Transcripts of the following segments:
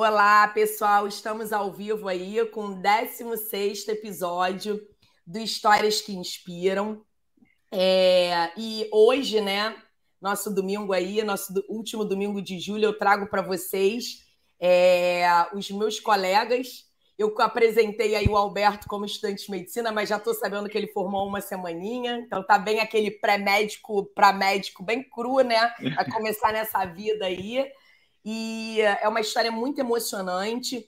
Olá, pessoal, estamos ao vivo aí com o 16 episódio do Histórias que Inspiram. É, e hoje, né, nosso domingo aí, nosso último domingo de julho, eu trago para vocês é, os meus colegas. Eu apresentei aí o Alberto como estudante de medicina, mas já estou sabendo que ele formou uma semaninha, então tá bem aquele pré-médico para médico bem cru, né? A começar nessa vida aí. E é uma história muito emocionante,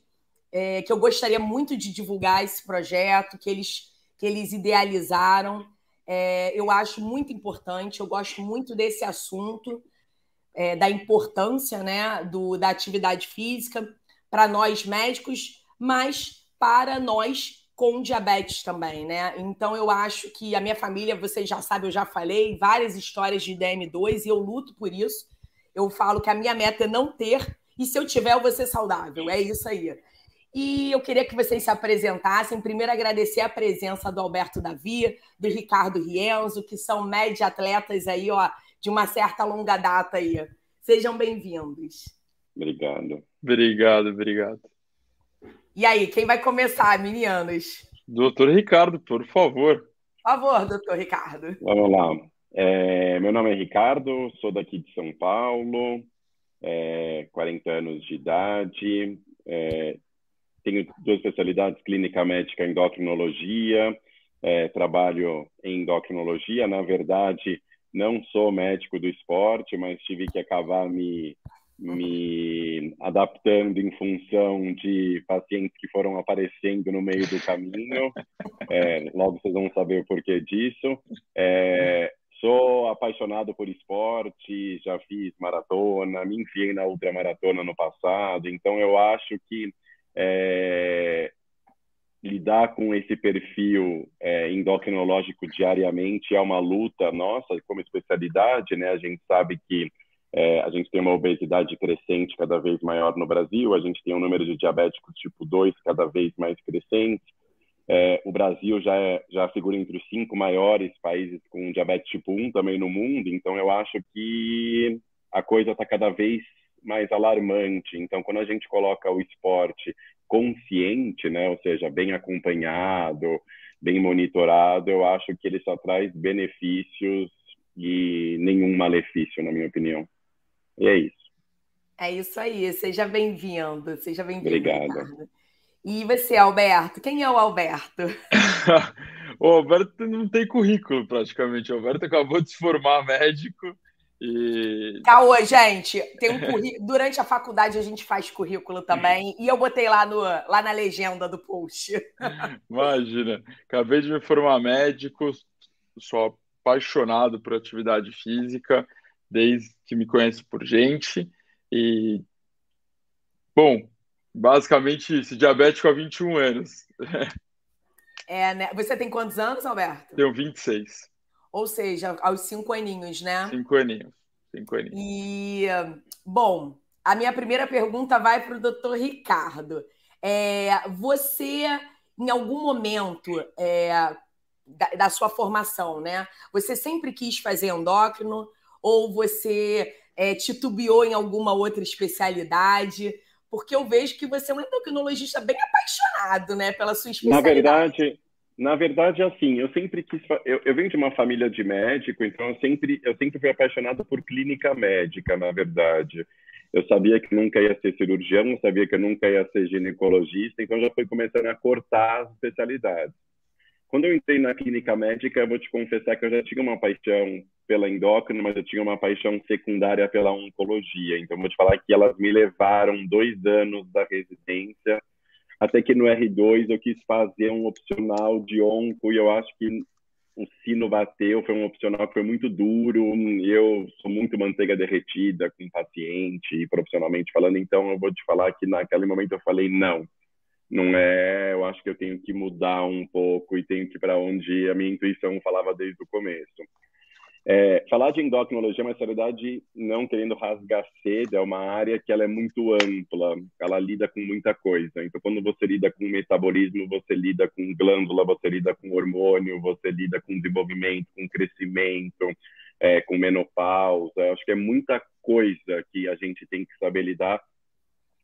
é, que eu gostaria muito de divulgar esse projeto, que eles, que eles idealizaram. É, eu acho muito importante, eu gosto muito desse assunto, é, da importância né, do, da atividade física para nós médicos, mas para nós com diabetes também, né? Então eu acho que a minha família, vocês já sabem, eu já falei várias histórias de DM2 e eu luto por isso eu falo que a minha meta é não ter, e se eu tiver, eu vou ser saudável. É isso aí. E eu queria que vocês se apresentassem. Primeiro, agradecer a presença do Alberto Davi, do Ricardo Rienzo, que são média atletas aí, ó, de uma certa longa data aí. Sejam bem-vindos. Obrigado. Obrigado, obrigado. E aí, quem vai começar, meninos? Doutor Ricardo, por favor. Por favor, doutor Ricardo. Vamos lá. É, meu nome é Ricardo, sou daqui de São Paulo, é, 40 anos de idade, é, tenho duas especialidades, clínica médica e endocrinologia, é, trabalho em endocrinologia, na verdade não sou médico do esporte, mas tive que acabar me, me adaptando em função de pacientes que foram aparecendo no meio do caminho. É, logo vocês vão saber o porquê disso. É, Sou apaixonado por esporte, já fiz maratona, me enfiei na ultramaratona no passado, então eu acho que é, lidar com esse perfil é, endocrinológico diariamente é uma luta nossa como especialidade, né? A gente sabe que é, a gente tem uma obesidade crescente cada vez maior no Brasil, a gente tem um número de diabéticos tipo 2 cada vez mais crescente, é, o Brasil já, é, já figura entre os cinco maiores países com diabetes tipo 1 também no mundo, então eu acho que a coisa está cada vez mais alarmante. Então, quando a gente coloca o esporte consciente, né, ou seja, bem acompanhado, bem monitorado, eu acho que ele só traz benefícios e nenhum malefício, na minha opinião. E é isso. É isso aí. Seja bem-vindo. Seja bem-vindo. Obrigado. Ricardo. E você, Alberto? Quem é o Alberto? o Alberto não tem currículo praticamente. O Alberto acabou de se formar médico e. Caô, gente, tem um currículo. Durante a faculdade a gente faz currículo também. e eu botei lá, no, lá na legenda do post. Imagina, acabei de me formar médico, sou apaixonado por atividade física, desde que me conheço por gente. E. Bom, Basicamente isso, diabético há 21 anos. É, né? Você tem quantos anos, Alberto? Tenho 26. Ou seja, aos cinco aninhos, né? Cinco aninhos. Cinco aninhos. E, bom, a minha primeira pergunta vai para o doutor Ricardo. É, você, em algum momento é, da, da, sua formação, né? Você sempre quis fazer endócrino ou você é, titubeou em alguma outra especialidade? Porque eu vejo que você é um endocrinologista bem apaixonado, né, pela sua especialidade. Na verdade, na verdade, assim, eu sempre quis. Eu, eu venho de uma família de médico, então eu sempre, eu sempre fui apaixonado por clínica médica, na verdade. Eu sabia que nunca ia ser cirurgião, sabia que nunca ia ser ginecologista, então já foi começando a cortar as especialidades. Quando eu entrei na clínica médica, eu vou te confessar que eu já tinha uma paixão pela endócrina, mas eu tinha uma paixão secundária pela oncologia. Então, vou te falar que elas me levaram dois anos da residência, até que no R2 eu quis fazer um opcional de onco, e eu acho que o sino bateu, foi um opcional que foi muito duro. Eu sou muito manteiga derretida com paciente e profissionalmente falando, então eu vou te falar que naquele momento eu falei não não é, eu acho que eu tenho que mudar um pouco e tenho que ir para onde a minha intuição falava desde o começo. É, falar de endocrinologia é uma especialidade não querendo rasgar cedo, é uma área que ela é muito ampla, ela lida com muita coisa. Então, quando você lida com metabolismo, você lida com glândula, você lida com hormônio, você lida com desenvolvimento, com crescimento, é, com menopausa. Eu acho que é muita coisa que a gente tem que saber lidar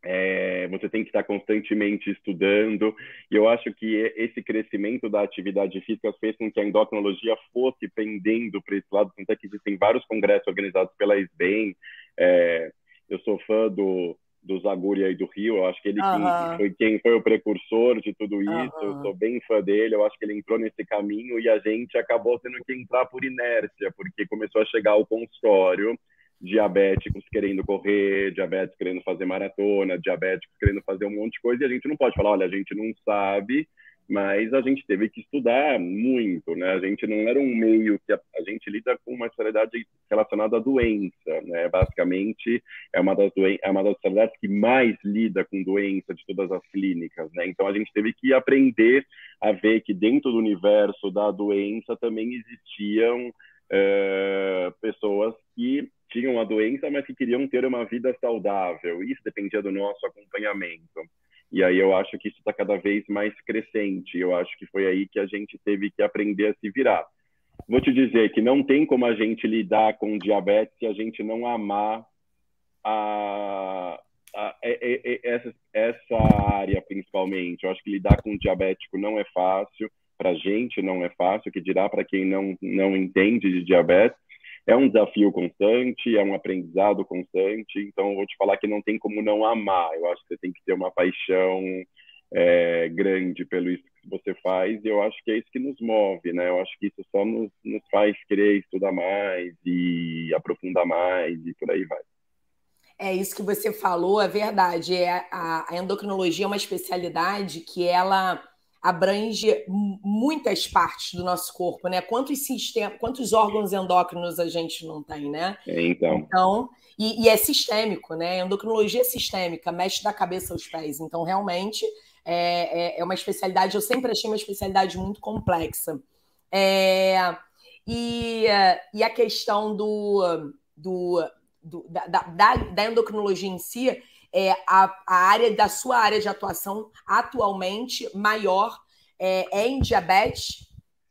é, você tem que estar constantemente estudando. E eu acho que esse crescimento da atividade física fez com que a endocrinologia fosse pendendo para esse lado. Tanto é que existem vários congressos organizados pela SBEM. É, eu sou fã do, do Zaguri aí do Rio. Eu acho que ele quem, foi quem foi o precursor de tudo isso. Eu sou bem fã dele. Eu acho que ele entrou nesse caminho e a gente acabou tendo que entrar por inércia, porque começou a chegar ao consultório diabéticos querendo correr, diabéticos querendo fazer maratona, diabéticos querendo fazer um monte de coisa, e a gente não pode falar, olha, a gente não sabe, mas a gente teve que estudar muito, né? A gente não era um meio que a, a gente lida com uma especialidade relacionada à doença, né? Basicamente é uma das doen é uma das especialidades que mais lida com doença de todas as clínicas, né? Então a gente teve que aprender a ver que dentro do universo da doença também existiam é, pessoas que tinham a doença, mas que queriam ter uma vida saudável. Isso dependia do nosso acompanhamento. E aí eu acho que isso está cada vez mais crescente. Eu acho que foi aí que a gente teve que aprender a se virar. Vou te dizer que não tem como a gente lidar com diabetes se a gente não amar a, a, a, essa, essa área, principalmente. Eu acho que lidar com diabético não é fácil. Para gente não é fácil, que dirá para quem não, não entende de diabetes é um desafio constante, é um aprendizado constante. Então, vou te falar que não tem como não amar. Eu acho que você tem que ter uma paixão é, grande pelo isso que você faz. E eu acho que é isso que nos move, né? Eu acho que isso só nos, nos faz querer estudar mais e aprofundar mais e por aí vai. É isso que você falou, é verdade. É, a, a endocrinologia é uma especialidade que ela abrange muitas partes do nosso corpo, né? Quantos sistemas, quantos órgãos endócrinos a gente não tem, né? Então. Então, e, e, é sistêmico, né? Endocrinologia é sistêmica, mexe da cabeça aos pés. Então, realmente é, é, é uma especialidade. Eu sempre achei uma especialidade muito complexa. É, e, e a questão do, do, do da, da, da endocrinologia em si é, a, a, área da sua área de atuação atualmente maior é, é em diabetes?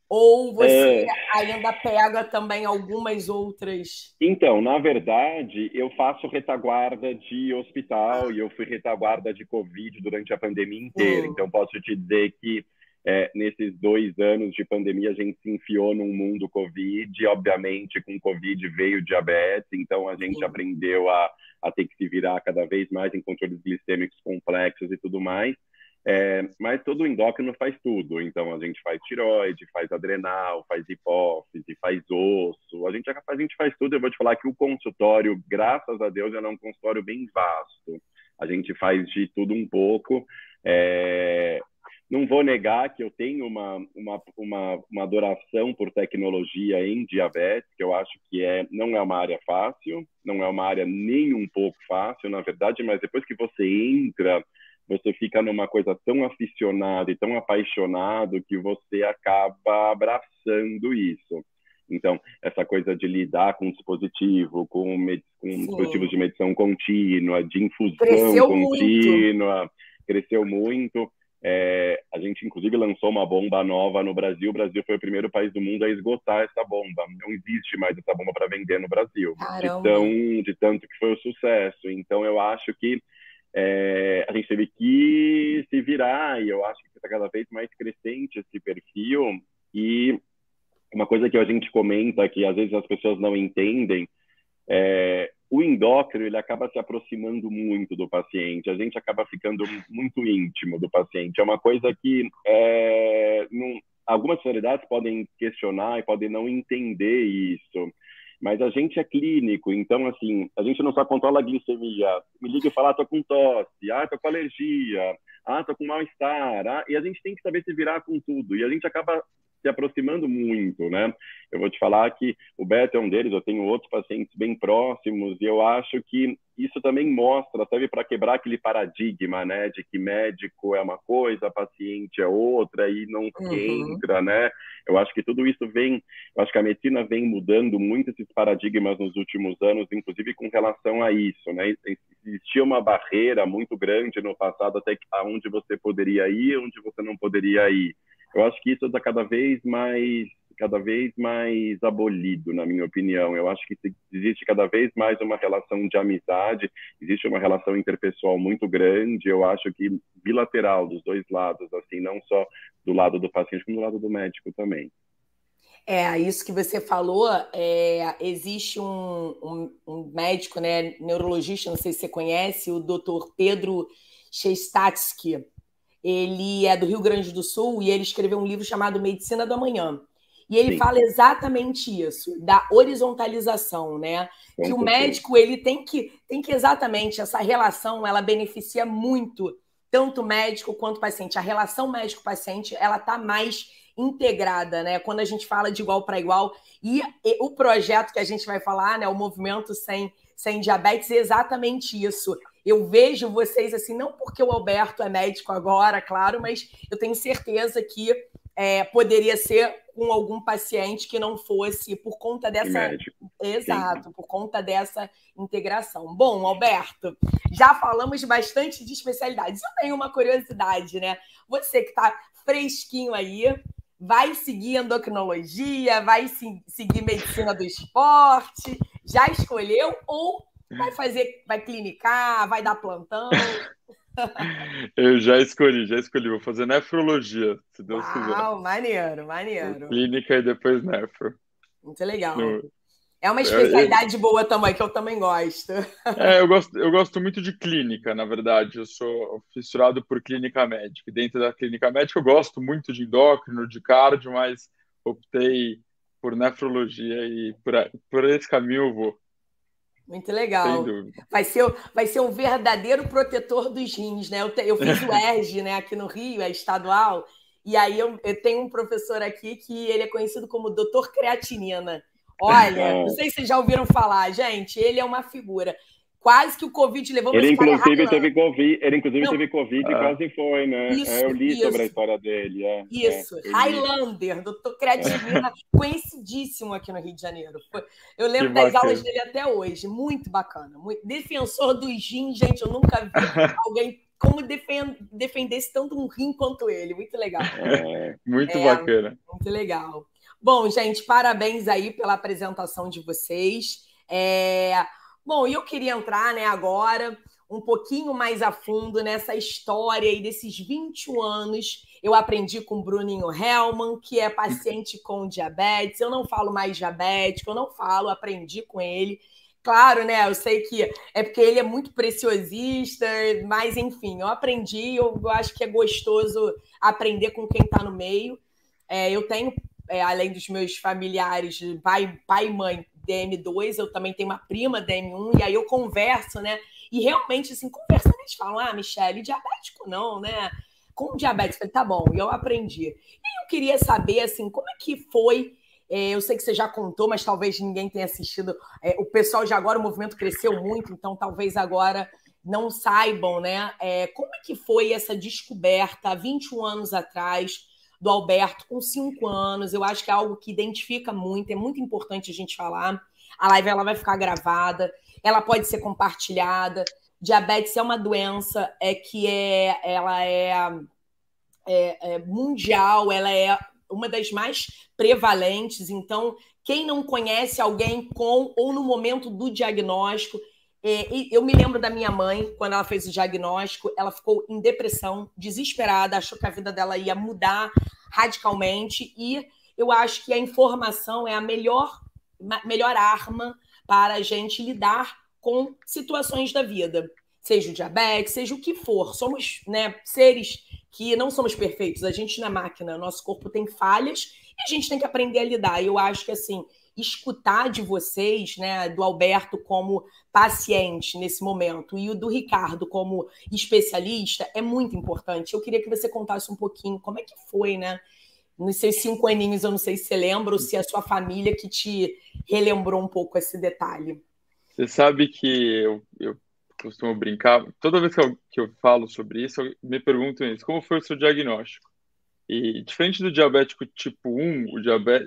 Ou você é... ainda pega também algumas outras? Então, na verdade, eu faço retaguarda de hospital ah. e eu fui retaguarda de Covid durante a pandemia inteira. Hum. Então, posso te dizer que é, nesses dois anos de pandemia a gente se enfiou num mundo Covid. Obviamente, com Covid veio diabetes, então a gente Sim. aprendeu a a ter que se virar cada vez mais em controles glicêmicos complexos e tudo mais. É, mas todo endócrino faz tudo. Então, a gente faz tiroide, faz adrenal, faz hipófise, faz osso. A gente, a gente faz tudo. Eu vou te falar que o consultório, graças a Deus, é um consultório bem vasto. A gente faz de tudo um pouco. É, não vou negar que eu tenho uma, uma, uma, uma adoração por tecnologia em diabetes, que eu acho que é, não é uma área fácil, não é uma área nem um pouco fácil, na verdade, mas depois que você entra, você fica numa coisa tão aficionado e tão apaixonado que você acaba abraçando isso. Então, essa coisa de lidar com dispositivo, com, med... com dispositivos de medição contínua, de infusão cresceu contínua, muito. cresceu muito. É, a gente, inclusive, lançou uma bomba nova no Brasil. O Brasil foi o primeiro país do mundo a esgotar essa bomba. Não existe mais essa bomba para vender no Brasil. De, tão, de tanto que foi o sucesso. Então, eu acho que é, a gente teve que se virar e eu acho que está cada vez mais crescente esse perfil. E uma coisa que a gente comenta que às vezes as pessoas não entendem é, o endócrino ele acaba se aproximando muito do paciente, a gente acaba ficando muito íntimo do paciente. É uma coisa que é, não, algumas sociedades podem questionar e podem não entender isso, mas a gente é clínico, então assim, a gente não só controla a glicemia, me liga e fala, ah, tô com tosse, ah, tô com alergia, ah, tô com mal-estar, ah, e a gente tem que saber se virar com tudo, e a gente acaba se aproximando muito, né? Eu vou te falar que o Beto é um deles, eu tenho outros pacientes bem próximos e eu acho que isso também mostra, serve para quebrar aquele paradigma, né, de que médico é uma coisa, paciente é outra e não se uhum. entra, né? Eu acho que tudo isso vem, eu acho que a medicina vem mudando muito esses paradigmas nos últimos anos, inclusive com relação a isso, né? Existia uma barreira muito grande no passado até aonde você poderia ir, onde você não poderia ir. Eu acho que isso está cada vez mais cada vez mais abolido, na minha opinião. Eu acho que existe cada vez mais uma relação de amizade, existe uma relação interpessoal muito grande. Eu acho que bilateral dos dois lados, assim, não só do lado do paciente, como do lado do médico também. É, isso que você falou, é, existe um, um, um, médico, né, neurologista, não sei se você conhece, o doutor Pedro Chestatsky. Ele é do Rio Grande do Sul e ele escreveu um livro chamado Medicina do Amanhã. E ele Sim. fala exatamente isso, da horizontalização, né? que o médico ele tem que tem que exatamente essa relação, ela beneficia muito tanto médico quanto paciente. A relação médico-paciente, ela tá mais integrada, né? Quando a gente fala de igual para igual e, e, o projeto que a gente vai falar, né, o movimento sem sem diabetes é exatamente isso. Eu vejo vocês assim, não porque o Alberto é médico agora, claro, mas eu tenho certeza que é, poderia ser com algum paciente que não fosse por conta dessa. Médico. Exato, Sim. por conta dessa integração. Bom, Alberto, já falamos bastante de especialidades. Eu tenho uma curiosidade, né? Você que está fresquinho aí, vai seguir endocrinologia, vai se, seguir medicina do esporte, já escolheu ou vai fazer, vai clinicar, vai dar plantão? Eu já escolhi, já escolhi. Vou fazer nefrologia, se Deus Uau, quiser. Maneiro, maneiro. Clínica e depois nefro. Muito legal. No... É uma especialidade eu, eu... boa também, que eu também gosto. É, eu gosto, eu gosto muito de clínica, na verdade. Eu sou fissurado por clínica médica. dentro da clínica médica, eu gosto muito de endócrino, de cardio, mas optei por nefrologia e por, por esse caminho eu vou. Muito legal. Vai ser, vai ser o verdadeiro protetor dos rins, né? Eu, te, eu fiz o ERG, né, aqui no Rio, é estadual, e aí eu, eu tenho um professor aqui que ele é conhecido como Doutor Creatinina. Olha, não sei se vocês já ouviram falar, gente, ele é uma figura. Quase que o Covid levou ele inclusive teve Covid, Ele inclusive não. teve Covid e ah. quase foi, né? Isso, é, eu li isso. sobre a história dele. É, isso, é, Highlander, doutor Creativina, conhecidíssimo aqui no Rio de Janeiro. Eu lembro que das bacana. aulas dele até hoje, muito bacana. Muito... Defensor do gin, gente, eu nunca vi alguém como defend... defendesse tanto um rim quanto ele. Muito legal. É, muito é, bacana. Muito legal. Bom, gente, parabéns aí pela apresentação de vocês. É... Bom, e eu queria entrar né, agora um pouquinho mais a fundo nessa história desses 21 anos. Eu aprendi com o Bruninho Hellman, que é paciente com diabetes. Eu não falo mais diabético, eu não falo, aprendi com ele. Claro, né? Eu sei que é porque ele é muito preciosista, mas enfim, eu aprendi. Eu acho que é gostoso aprender com quem está no meio. É, eu tenho, é, além dos meus familiares, pai, pai e mãe, DM2, eu também tenho uma prima DM1, e aí eu converso, né? E realmente, assim, conversando, eles falam: ah, Michelle, diabético não, né? Com diabetes, falei, tá bom, e eu aprendi. E eu queria saber, assim, como é que foi. É, eu sei que você já contou, mas talvez ninguém tenha assistido. É, o pessoal já agora, o movimento cresceu muito, então talvez agora não saibam, né? É, como é que foi essa descoberta há 21 anos atrás? Do Alberto com cinco anos. Eu acho que é algo que identifica muito, é muito importante a gente falar. A live ela vai ficar gravada, ela pode ser compartilhada. Diabetes é uma doença é que é, ela é, é, é mundial, ela é uma das mais prevalentes. Então, quem não conhece alguém com ou no momento do diagnóstico, é, eu me lembro da minha mãe, quando ela fez o diagnóstico, ela ficou em depressão, desesperada, achou que a vida dela ia mudar radicalmente. E eu acho que a informação é a melhor, melhor arma para a gente lidar com situações da vida, seja o diabetes, seja o que for. Somos né, seres que não somos perfeitos, a gente não é máquina, nosso corpo tem falhas e a gente tem que aprender a lidar. E eu acho que assim escutar de vocês, né, do Alberto como paciente nesse momento e o do Ricardo como especialista é muito importante. Eu queria que você contasse um pouquinho como é que foi, né? Nos seus cinco aninhos, eu não sei se você lembra ou se é a sua família que te relembrou um pouco esse detalhe. Você sabe que eu, eu costumo brincar, toda vez que eu, que eu falo sobre isso, me pergunto isso, como foi o seu diagnóstico? E diferente do diabético tipo 1, o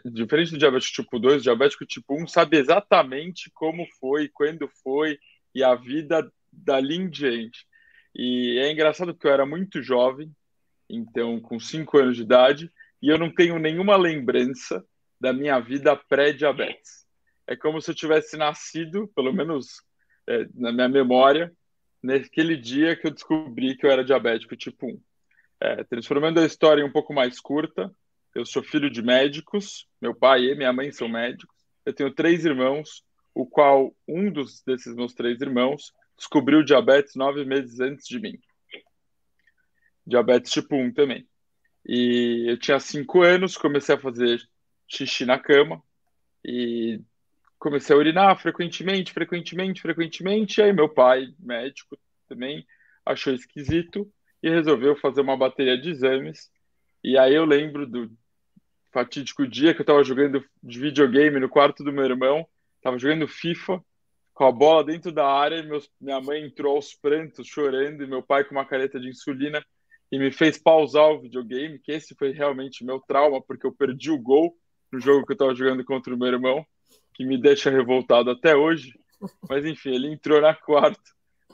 diferente do diabético tipo 2, o diabético tipo 1 sabe exatamente como foi, quando foi e a vida dali em diante. E é engraçado porque eu era muito jovem, então com 5 anos de idade, e eu não tenho nenhuma lembrança da minha vida pré-diabetes. É como se eu tivesse nascido, pelo menos é, na minha memória, naquele dia que eu descobri que eu era diabético tipo 1. É, transformando a história em um pouco mais curta, eu sou filho de médicos, meu pai e minha mãe são médicos. Eu tenho três irmãos, o qual um dos, desses meus três irmãos descobriu diabetes nove meses antes de mim. Diabetes tipo 1 também. E eu tinha cinco anos, comecei a fazer xixi na cama e comecei a urinar frequentemente, frequentemente, frequentemente. E aí meu pai, médico também, achou esquisito e resolveu fazer uma bateria de exames. E aí eu lembro do fatídico dia que eu estava jogando de videogame no quarto do meu irmão, estava jogando FIFA com a bola dentro da área, meus, minha mãe entrou aos prantos, chorando, e meu pai com uma careta de insulina e me fez pausar o videogame, que esse foi realmente meu trauma, porque eu perdi o gol no jogo que eu estava jogando contra o meu irmão, que me deixa revoltado até hoje. Mas enfim, ele entrou na quarta,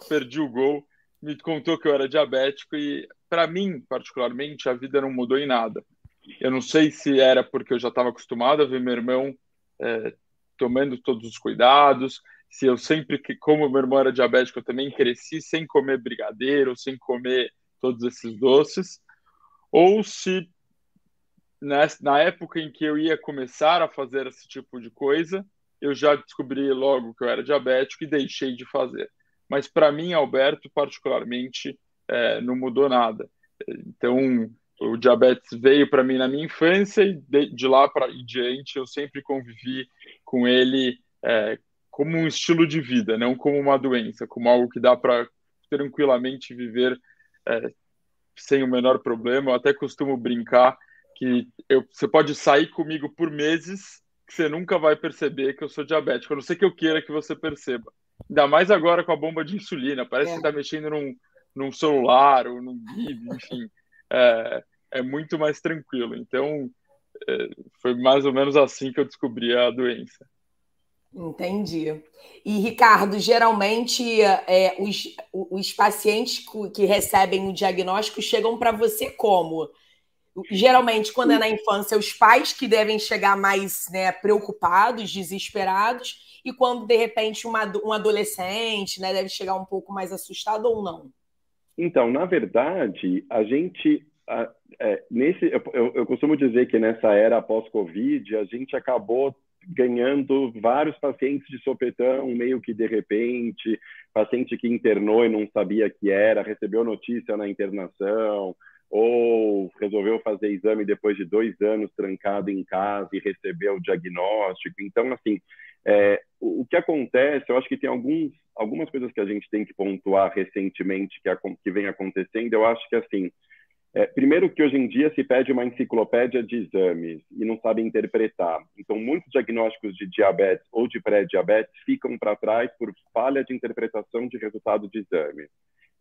perdi o gol, me contou que eu era diabético e para mim, particularmente, a vida não mudou em nada. Eu não sei se era porque eu já estava acostumado a ver meu irmão é, tomando todos os cuidados, se eu sempre, como meu irmão era diabético, eu também cresci sem comer brigadeiro, sem comer todos esses doces, ou se na época em que eu ia começar a fazer esse tipo de coisa, eu já descobri logo que eu era diabético e deixei de fazer. Mas para mim, Alberto, particularmente, é, não mudou nada. Então, o diabetes veio para mim na minha infância e de, de lá para diante eu sempre convivi com ele é, como um estilo de vida, não como uma doença, como algo que dá para tranquilamente viver é, sem o menor problema. Eu até costumo brincar que eu, você pode sair comigo por meses que você nunca vai perceber que eu sou diabético, a não ser que eu queira que você perceba. Ainda mais agora com a bomba de insulina, parece é. que está mexendo num, num celular ou num GIF, enfim. É, é muito mais tranquilo. Então, é, foi mais ou menos assim que eu descobri a doença. Entendi. E, Ricardo, geralmente é, os, os pacientes que recebem o diagnóstico chegam para você como? Geralmente, quando é na infância, os pais que devem chegar mais né, preocupados, desesperados, e quando, de repente, uma, um adolescente né, deve chegar um pouco mais assustado ou não? Então, na verdade, a gente. é, nesse, eu, eu costumo dizer que nessa era pós-Covid, a gente acabou ganhando vários pacientes de sopetão, meio que de repente, paciente que internou e não sabia que era, recebeu notícia na internação, ou resolveu fazer exame depois de dois anos trancado em casa e recebeu o diagnóstico. Então, assim, é, o, que acontece, eu acho que tem alguns, algumas coisas que a gente tem que pontuar recentemente que, que vem acontecendo. Eu acho que, assim, é, primeiro que hoje em dia se pede uma enciclopédia de exames e não sabe interpretar. Então, muitos diagnósticos de diabetes ou de pré-diabetes ficam para trás por falha de interpretação de resultado de exame.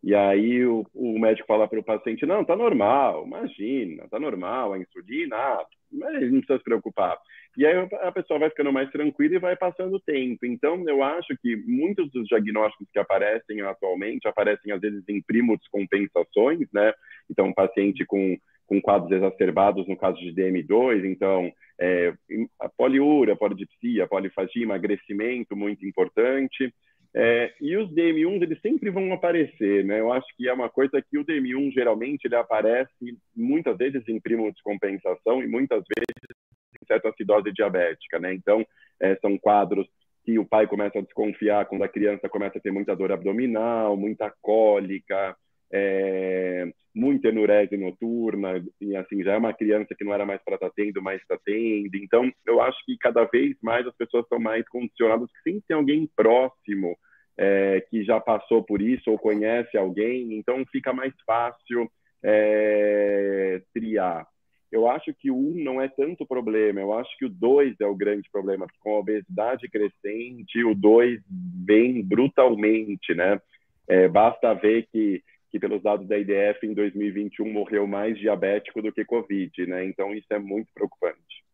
E aí o, o médico fala para o paciente, não, tá normal, imagina, tá normal, a insulina, mas não precisa se preocupar. E aí a pessoa vai ficando mais tranquila e vai passando o tempo. Então, eu acho que muitos dos diagnósticos que aparecem atualmente aparecem, às vezes, em primo descompensações, né? Então, um paciente com, com quadros exacerbados, no caso de DM2, então, é, a poliúria, polidipsia, polifagia, emagrecimento muito importante. É, e os DM1s, eles sempre vão aparecer, né? Eu acho que é uma coisa que o DM1, geralmente, ele aparece muitas vezes em primo descompensação e muitas vezes em certa acidose diabética, né? Então, é, são quadros que o pai começa a desconfiar quando a criança começa a ter muita dor abdominal, muita cólica, é, muita enurese noturna, e assim, já é uma criança que não era mais para estar tá tendo, mas está tendo. Então, eu acho que cada vez mais as pessoas estão mais condicionadas, sempre tem alguém próximo é, que já passou por isso ou conhece alguém, então fica mais fácil é, triar. Eu acho que o um não é tanto problema, eu acho que o dois é o grande problema, porque com a obesidade crescente, o dois vem brutalmente, né? É, basta ver que, que, pelos dados da IDF, em 2021 morreu mais diabético do que Covid, né? Então isso é muito preocupante.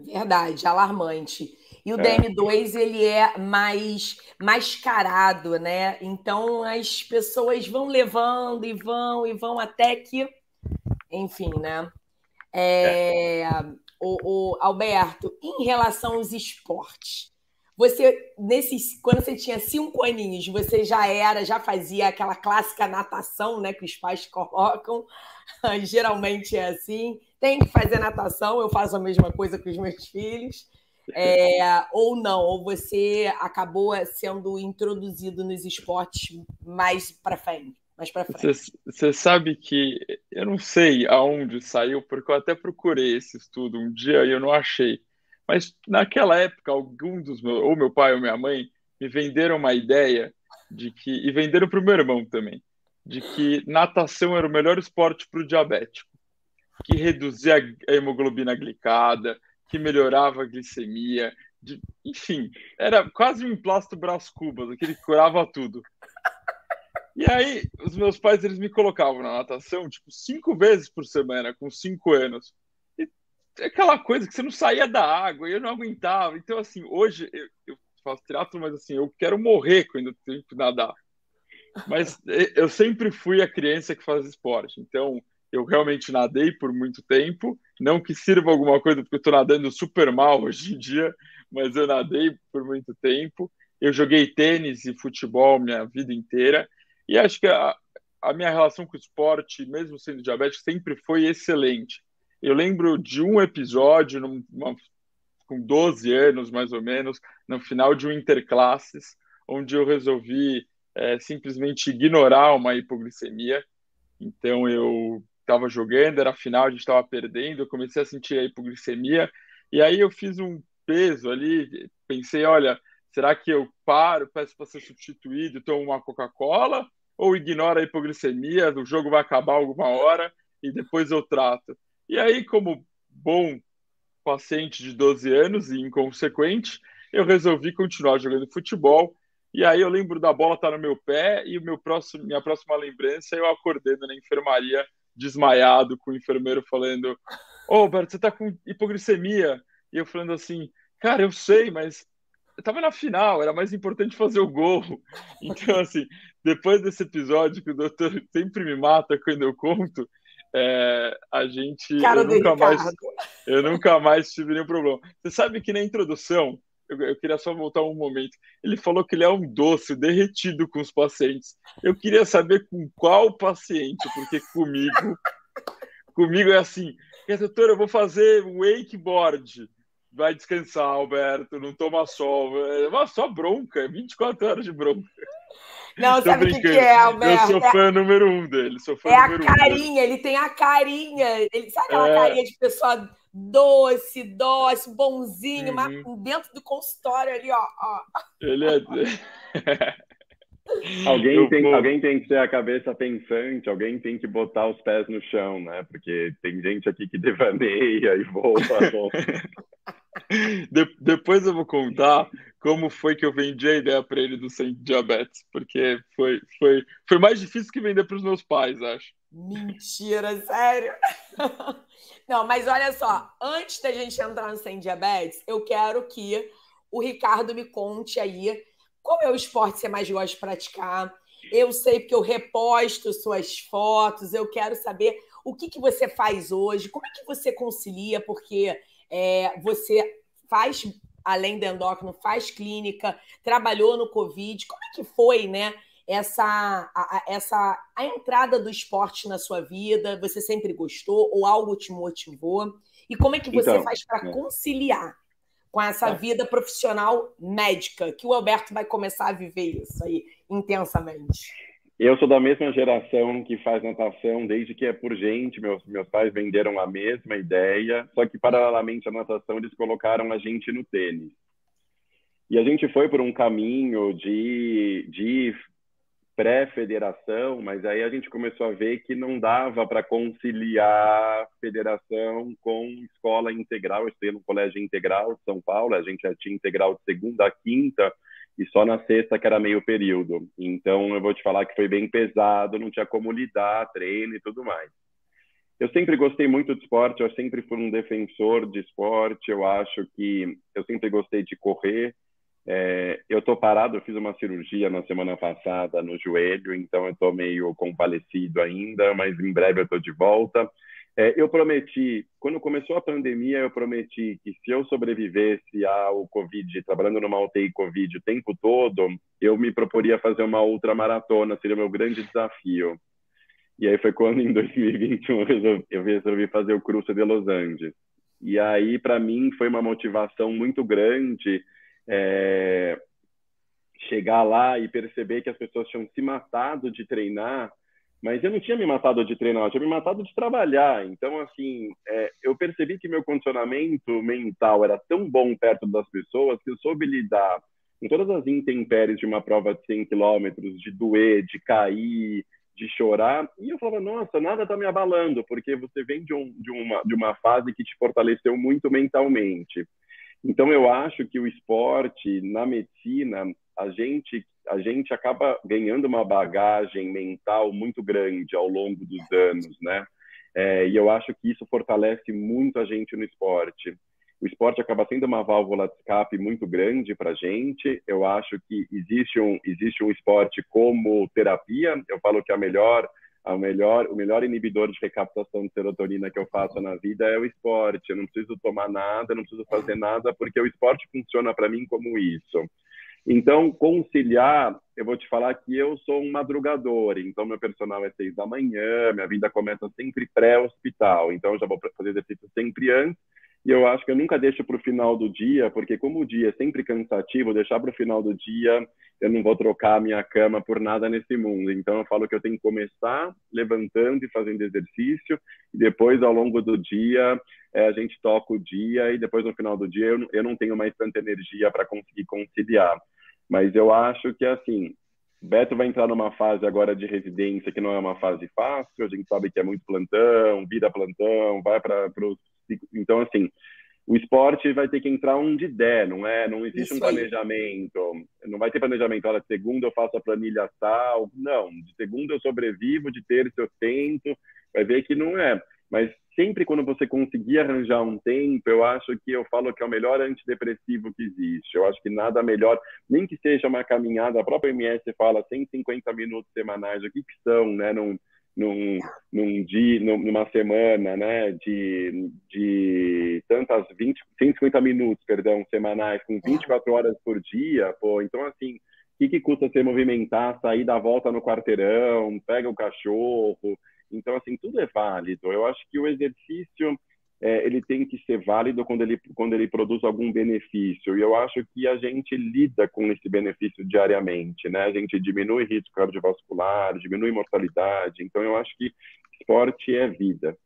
Verdade, alarmante. E o é. DM2 ele é mais mascarado, né? Então as pessoas vão levando e vão e vão até que, enfim, né? É... o, o Alberto, em relação aos esportes. Você, nesses, quando você tinha cinco aninhos, você já era, já fazia aquela clássica natação, né, que os pais colocam. Geralmente é assim. Tem que fazer natação, eu faço a mesma coisa com os meus filhos. É, ou não, ou você acabou sendo introduzido nos esportes mais para frente. Você sabe que eu não sei aonde saiu, porque eu até procurei esse estudo um dia e eu não achei. Mas naquela época, algum dos meus, ou meu pai ou minha mãe, me venderam uma ideia de que, e venderam para o meu irmão também, de que natação era o melhor esporte para o diabético, que reduzia a hemoglobina glicada, que melhorava a glicemia, de, enfim, era quase um emplasto Brás Cubas, aquele que curava tudo. E aí, os meus pais, eles me colocavam na natação, tipo, cinco vezes por semana, com cinco anos. É aquela coisa que você não saía da água, eu não aguentava. Então, assim, hoje eu, eu faço teatro, mas assim, eu quero morrer quando tenho que nadar. Mas eu sempre fui a criança que faz esporte. Então, eu realmente nadei por muito tempo. Não que sirva alguma coisa, porque eu estou nadando super mal hoje em dia, mas eu nadei por muito tempo. Eu joguei tênis e futebol minha vida inteira. E acho que a, a minha relação com o esporte, mesmo sendo diabético, sempre foi excelente. Eu lembro de um episódio, numa, com 12 anos mais ou menos, no final de um interclasses, onde eu resolvi é, simplesmente ignorar uma hipoglicemia. Então eu estava jogando, era final, a gente estava perdendo, eu comecei a sentir a hipoglicemia, e aí eu fiz um peso ali, pensei, olha, Será que eu paro, peço para ser substituído, tomo uma Coca-Cola? Ou ignoro a hipoglicemia, o jogo vai acabar alguma hora e depois eu trato? E aí, como bom paciente de 12 anos e inconsequente, eu resolvi continuar jogando futebol. E aí eu lembro da bola estar tá no meu pé e meu próximo, minha próxima lembrança eu acordando na enfermaria desmaiado com o enfermeiro falando: "Ô, oh, Alberto, você está com hipoglicemia?" E eu falando assim: "Cara, eu sei, mas eu tava na final, era mais importante fazer o gol. Então, assim, depois desse episódio que o doutor sempre me mata quando eu conto, é, a gente. Cara eu nunca, mais, eu nunca mais tive nenhum problema. Você sabe que na introdução, eu, eu, queria só voltar um momento. Ele falou que ele é um doce derretido com os pacientes. Eu queria saber com qual paciente, porque comigo. comigo é assim, doutor, eu vou fazer wakeboard vai descansar, Alberto, não toma sol. É só bronca, 24 horas de bronca. Não, sabe o que, que, é, Alberto? Eu sou fã número um dele. Sou fã é a carinha, um ele tem a carinha. Ele sabe aquela é... carinha de pessoa doce, doce, bonzinho, uhum. mas dentro do consultório ali, ó. ó. Ele é. Alguém tem, alguém tem que ter a cabeça pensante, alguém tem que botar os pés no chão, né? Porque tem gente aqui que devaneia e voa. De, depois eu vou contar como foi que eu vendi a ideia para ele do sem diabetes, porque foi, foi, foi mais difícil que vender para os meus pais, acho. Mentira, sério? Não, mas olha só, antes da gente entrar no sem diabetes, eu quero que o Ricardo me conte aí qual é o esporte que você mais gosta de praticar. Eu sei porque eu reposto suas fotos, eu quero saber o que, que você faz hoje, como é que você concilia, porque é, você faz, além do endócrino, faz clínica, trabalhou no Covid. Como é que foi, né? Essa a, essa a entrada do esporte na sua vida, você sempre gostou ou algo te motivou? E como é que você então, faz para é. conciliar com essa é. vida profissional médica, que o Alberto vai começar a viver isso aí intensamente? Eu sou da mesma geração que faz natação desde que é por gente. Meus, meus pais venderam a mesma ideia, só que paralelamente à natação eles colocaram a gente no tênis. E a gente foi por um caminho de, de pré-federação, mas aí a gente começou a ver que não dava para conciliar federação com escola integral. Eu estudei no colégio integral de São Paulo, a gente já tinha integral de segunda a quinta, e só na sexta que era meio período. Então eu vou te falar que foi bem pesado, não tinha como lidar, treino e tudo mais. Eu sempre gostei muito de esporte, eu sempre fui um defensor de esporte, eu acho que eu sempre gostei de correr. É, eu estou parado, eu fiz uma cirurgia na semana passada no joelho, então eu estou meio comparecido ainda, mas em breve eu estou de volta. É, eu prometi, quando começou a pandemia, eu prometi que se eu sobrevivesse ao Covid, trabalhando numa UTI Covid o tempo todo, eu me proporia fazer uma outra maratona, seria o meu grande desafio. E aí foi quando, em 2021, eu resolvi, eu resolvi fazer o Cruze de Los Angeles. E aí, para mim, foi uma motivação muito grande é, chegar lá e perceber que as pessoas tinham se matado de treinar mas eu não tinha me matado de treinar, eu tinha me matado de trabalhar. Então, assim, é, eu percebi que meu condicionamento mental era tão bom perto das pessoas que eu soube lidar com todas as intempéries de uma prova de 100 quilômetros, de doer, de cair, de chorar. E eu falava, nossa, nada está me abalando, porque você vem de, um, de, uma, de uma fase que te fortaleceu muito mentalmente. Então, eu acho que o esporte, na medicina, a gente a gente acaba ganhando uma bagagem mental muito grande ao longo dos anos, né? É, e eu acho que isso fortalece muito a gente no esporte. O esporte acaba sendo uma válvula de escape muito grande para a gente. Eu acho que existe um, existe um esporte como terapia. Eu falo que a melhor, a melhor, o melhor inibidor de recaptação de serotonina que eu faço na vida é o esporte. Eu não preciso tomar nada, não preciso fazer nada, porque o esporte funciona para mim como isso. Então, conciliar, eu vou te falar que eu sou um madrugador, então meu personal é seis da manhã, minha vida começa sempre pré-hospital, então eu já vou fazer exercício sempre antes, e eu acho que eu nunca deixo para o final do dia, porque como o dia é sempre cansativo, deixar para o final do dia, eu não vou trocar a minha cama por nada nesse mundo. Então eu falo que eu tenho que começar levantando e fazendo exercício, e depois ao longo do dia é, a gente toca o dia, e depois no final do dia eu, eu não tenho mais tanta energia para conseguir conciliar. Mas eu acho que, assim, Beto vai entrar numa fase agora de residência que não é uma fase fácil, a gente sabe que é muito plantão, vira plantão, vai para os. Então, assim, o esporte vai ter que entrar onde der, não é? Não existe Isso um planejamento, aí. não vai ter planejamento, olha, segunda eu faço a planilha tal, não, de segunda eu sobrevivo, de terça eu tento, vai ver que não é. Mas sempre quando você conseguir arranjar um tempo, eu acho que eu falo que é o melhor antidepressivo que existe. Eu acho que nada melhor, nem que seja uma caminhada, a própria MS fala 150 minutos semanais, o que, que são, né, num, num, num dia, numa semana, né, de, de tantas 20, 150 minutos, perdão, semanais, com 24 horas por dia, pô, então assim, o que, que custa você movimentar, sair da volta no quarteirão, pega o cachorro, então, assim, tudo é válido. Eu acho que o exercício é, ele tem que ser válido quando ele, quando ele produz algum benefício. E eu acho que a gente lida com esse benefício diariamente, né? A gente diminui risco cardiovascular, diminui mortalidade. Então, eu acho que esporte é vida.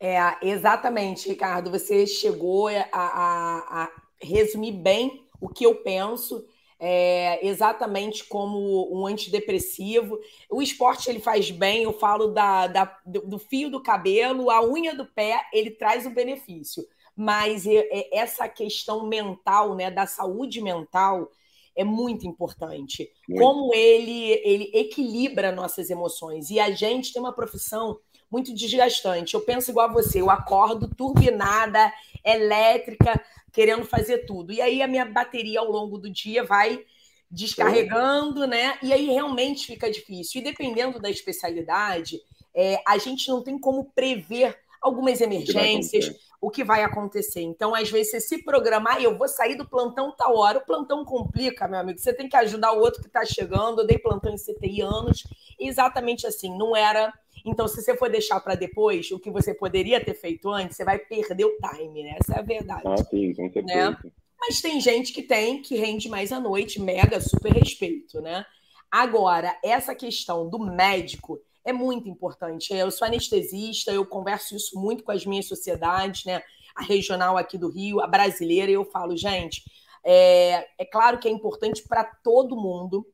É, exatamente, Ricardo. Você chegou a, a, a resumir bem o que eu penso é, exatamente como um antidepressivo. O esporte ele faz bem, eu falo da, da, do fio do cabelo, a unha do pé, ele traz o benefício. Mas essa questão mental, né, da saúde mental, é muito importante. Muito. Como ele, ele equilibra nossas emoções. E a gente tem uma profissão muito desgastante. Eu penso igual a você, eu acordo turbinada, elétrica, querendo fazer tudo. E aí a minha bateria ao longo do dia vai descarregando, né? E aí realmente fica difícil. E dependendo da especialidade, é, a gente não tem como prever algumas emergências, o que vai acontecer. Então, às vezes, você se programar, eu vou sair do plantão tal hora, o plantão complica, meu amigo. Você tem que ajudar o outro que está chegando. Eu dei plantão em CTI anos, exatamente assim, não era então, se você for deixar para depois o que você poderia ter feito antes, você vai perder o time, né? Essa é a verdade. Ah, sim, com certeza. Né? Mas tem gente que tem, que rende mais à noite, mega, super respeito, né? Agora, essa questão do médico é muito importante. Eu sou anestesista, eu converso isso muito com as minhas sociedades, né? A regional aqui do Rio, a brasileira, e eu falo, gente, é, é claro que é importante para todo mundo,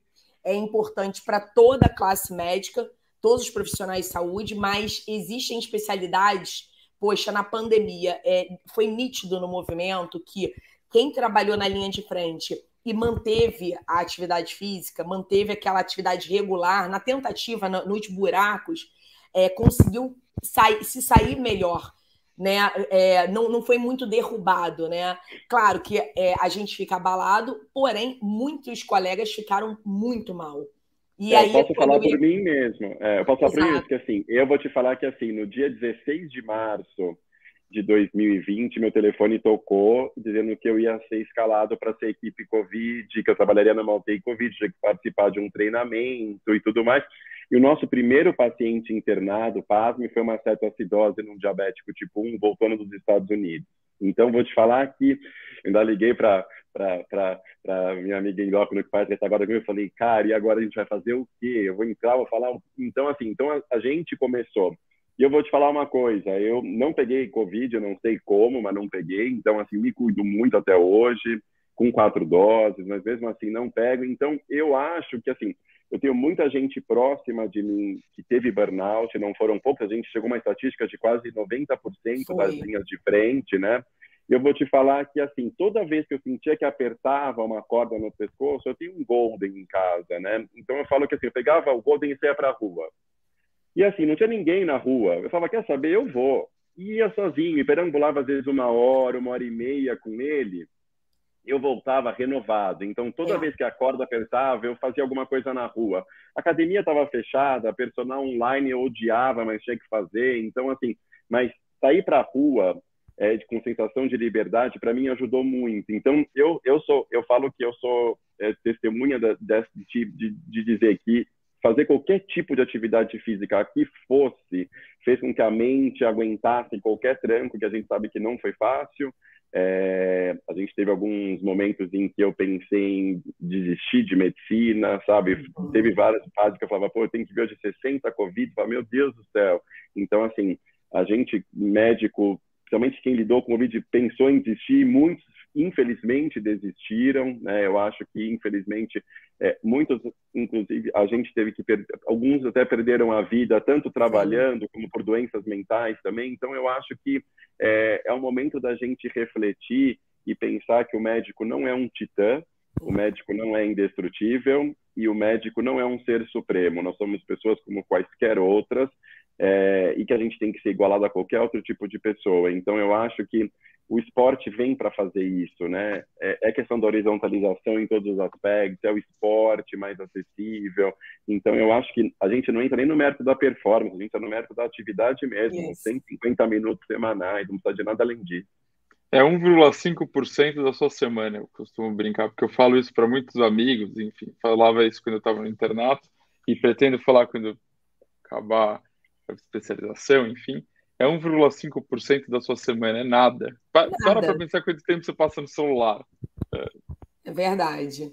é importante para toda a classe médica, todos os profissionais de saúde, mas existem especialidades. Poxa, na pandemia, é, foi nítido no movimento que quem trabalhou na linha de frente e manteve a atividade física, manteve aquela atividade regular, na tentativa, nos buracos, é, conseguiu sair, se sair melhor. Né? É, não, não foi muito derrubado. Né? Claro que é, a gente fica abalado, porém, muitos colegas ficaram muito mal. E é, aí, eu posso falar por mim mesmo. É, eu posso falar Exato. por mim mesmo, que assim, eu vou te falar que assim, no dia 16 de março de 2020, meu telefone tocou dizendo que eu ia ser escalado para ser equipe Covid, que eu trabalharia na Maltei Covid, tinha que participar de um treinamento e tudo mais. E o nosso primeiro paciente internado, pasme, foi uma cetoacidose num diabético tipo 1, voltando dos Estados Unidos. Então, vou te falar que ainda liguei para para minha amiga endócrina que faz essa agora comigo, eu falei, cara, e agora a gente vai fazer o quê? Eu vou entrar, vou falar. Então, assim, então a, a, gente começou. E eu vou te falar uma coisa, eu não peguei Covid, eu não sei como, mas não peguei, então, assim, me cuido muito até hoje, com quatro doses, mas mesmo assim não pego. Então, eu acho que, assim, eu tenho muita gente próxima de mim que teve burnout, não foram poucos, a gente chegou a uma estatística de quase 90% Foi. das linhas de frente, né? Eu vou te falar que, assim, toda vez que eu sentia que apertava uma corda no pescoço, eu tinha um Golden em casa, né? Então eu falo que, assim, eu pegava o Golden e saia para a rua. E, assim, não tinha ninguém na rua. Eu falava, quer saber? Eu vou. E ia sozinho, e perambulava às vezes uma hora, uma hora e meia com ele. Eu voltava renovado. Então, toda é. vez que a corda apertava, eu fazia alguma coisa na rua. A academia estava fechada, a personal online eu odiava, mas tinha que fazer. Então, assim, mas sair para a rua, é, de, com sensação de liberdade, para mim ajudou muito. Então, eu, eu, sou, eu falo que eu sou é, testemunha da, de, de, de dizer que fazer qualquer tipo de atividade física que fosse fez com que a mente aguentasse qualquer tranco, que a gente sabe que não foi fácil. É, a gente teve alguns momentos em que eu pensei em desistir de medicina, sabe? Teve várias fases que eu falava, pô, eu tenho que ver de 60 Covid, eu falava, meu Deus do céu. Então, assim, a gente, médico, principalmente quem lidou com o Covid, pensou em desistir, muitos, infelizmente, desistiram. Né? Eu acho que, infelizmente, é, muitos, inclusive, a gente teve que perder, alguns até perderam a vida, tanto trabalhando como por doenças mentais também. Então, eu acho que é, é um momento da gente refletir e pensar que o médico não é um titã, o médico não é indestrutível e o médico não é um ser supremo. Nós somos pessoas como quaisquer outras é, e que a gente tem que ser igualado a qualquer outro tipo de pessoa. Então, eu acho que o esporte vem para fazer isso, né? É, é, questão da horizontalização em todos os aspectos, é o esporte mais acessível. Então, eu acho que a gente não entra nem no mérito da performance, a gente entra no mérito da atividade mesmo, yes. 150 minutos semanais, não precisa de nada além disso. É 1,5% da sua semana, eu costumo brincar, porque eu falo isso para muitos amigos, enfim, falava isso quando eu estava no internato e pretendo falar quando acabar especialização, enfim, é 1,5% da sua semana, é nada. nada. Para para pensar quanto tempo você passa no celular. É. é verdade.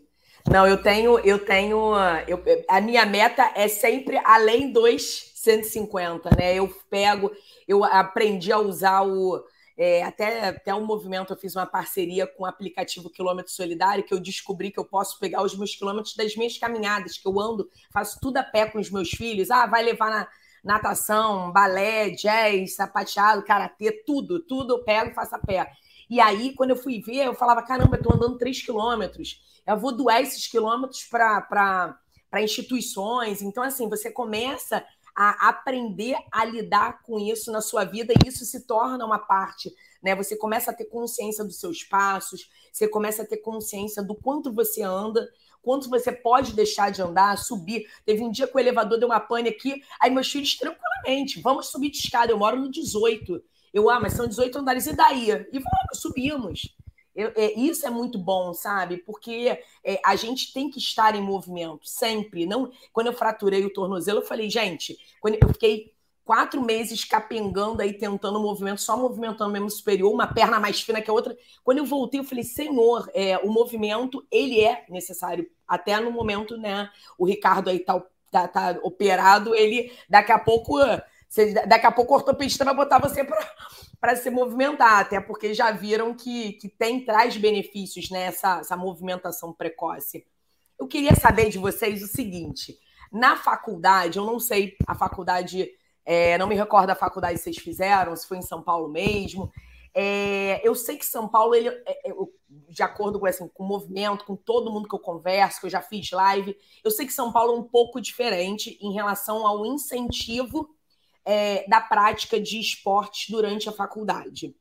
Não, eu tenho, eu tenho, eu, a minha meta é sempre além dos 150, né? Eu pego, eu aprendi a usar o é, até, até um movimento, eu fiz uma parceria com o aplicativo Quilômetro Solidário, que eu descobri que eu posso pegar os meus quilômetros das minhas caminhadas, que eu ando, faço tudo a pé com os meus filhos. Ah, vai levar na, natação, balé, jazz, sapateado, karatê, tudo, tudo eu pego e faço a pé. E aí, quando eu fui ver, eu falava: caramba, eu tô andando 3 quilômetros, eu vou doar esses quilômetros para instituições. Então, assim, você começa a aprender a lidar com isso na sua vida e isso se torna uma parte, né? Você começa a ter consciência dos seus passos, você começa a ter consciência do quanto você anda, quanto você pode deixar de andar, subir. Teve um dia que o elevador deu uma pane aqui, aí meus filhos tranquilamente, vamos subir de escada, eu moro no 18. Eu, ah, mas são 18 andares, e daí? E vamos, subimos. Eu, é, isso é muito bom, sabe? Porque é, a gente tem que estar em movimento, sempre. Não, Quando eu fraturei o tornozelo, eu falei, gente, quando eu fiquei quatro meses capengando aí, tentando movimento, só movimentando o membro superior, uma perna mais fina que a outra. Quando eu voltei, eu falei, Senhor, é, o movimento, ele é necessário. Até no momento, né? O Ricardo aí tá, tá, tá operado, ele daqui a pouco. Você, daqui a pouco o ortopedista vai botar você para se movimentar, até porque já viram que, que tem, traz benefícios, né? Essa, essa movimentação precoce. Eu queria saber de vocês o seguinte: na faculdade, eu não sei a faculdade é, não me recordo a faculdade que vocês fizeram, se foi em São Paulo mesmo. É, eu sei que São Paulo, ele, é, é de acordo com, assim, com o movimento, com todo mundo que eu converso, que eu já fiz live, eu sei que São Paulo é um pouco diferente em relação ao incentivo é, da prática de esportes durante a faculdade.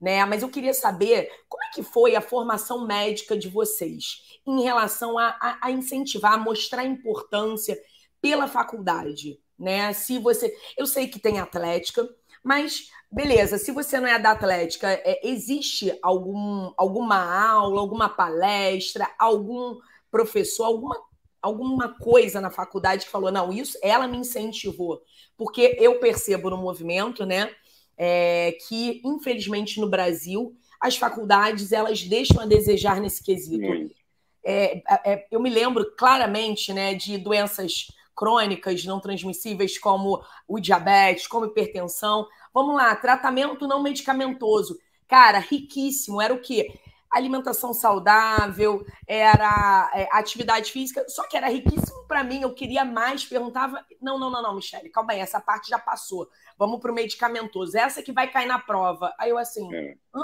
Né? Mas eu queria saber como é que foi a formação médica de vocês em relação a, a, a incentivar, a mostrar importância pela faculdade, né? Se você, eu sei que tem atlética, mas beleza, se você não é da Atlética, é, existe algum, alguma aula, alguma palestra, algum professor, alguma, alguma coisa na faculdade que falou, não, isso ela me incentivou. Porque eu percebo no movimento, né, é, que infelizmente no Brasil as faculdades elas deixam a desejar nesse quesito. É, é, eu me lembro claramente né, de doenças crônicas não transmissíveis como o diabetes, como hipertensão. Vamos lá, tratamento não medicamentoso. Cara, riquíssimo. Era o quê? Alimentação saudável, era é, atividade física, só que era riquíssimo para mim. Eu queria mais, perguntava. Não, não, não, não, Michele, calma aí, essa parte já passou. Vamos para o medicamentoso. Essa que vai cair na prova. Aí eu assim, é. hã?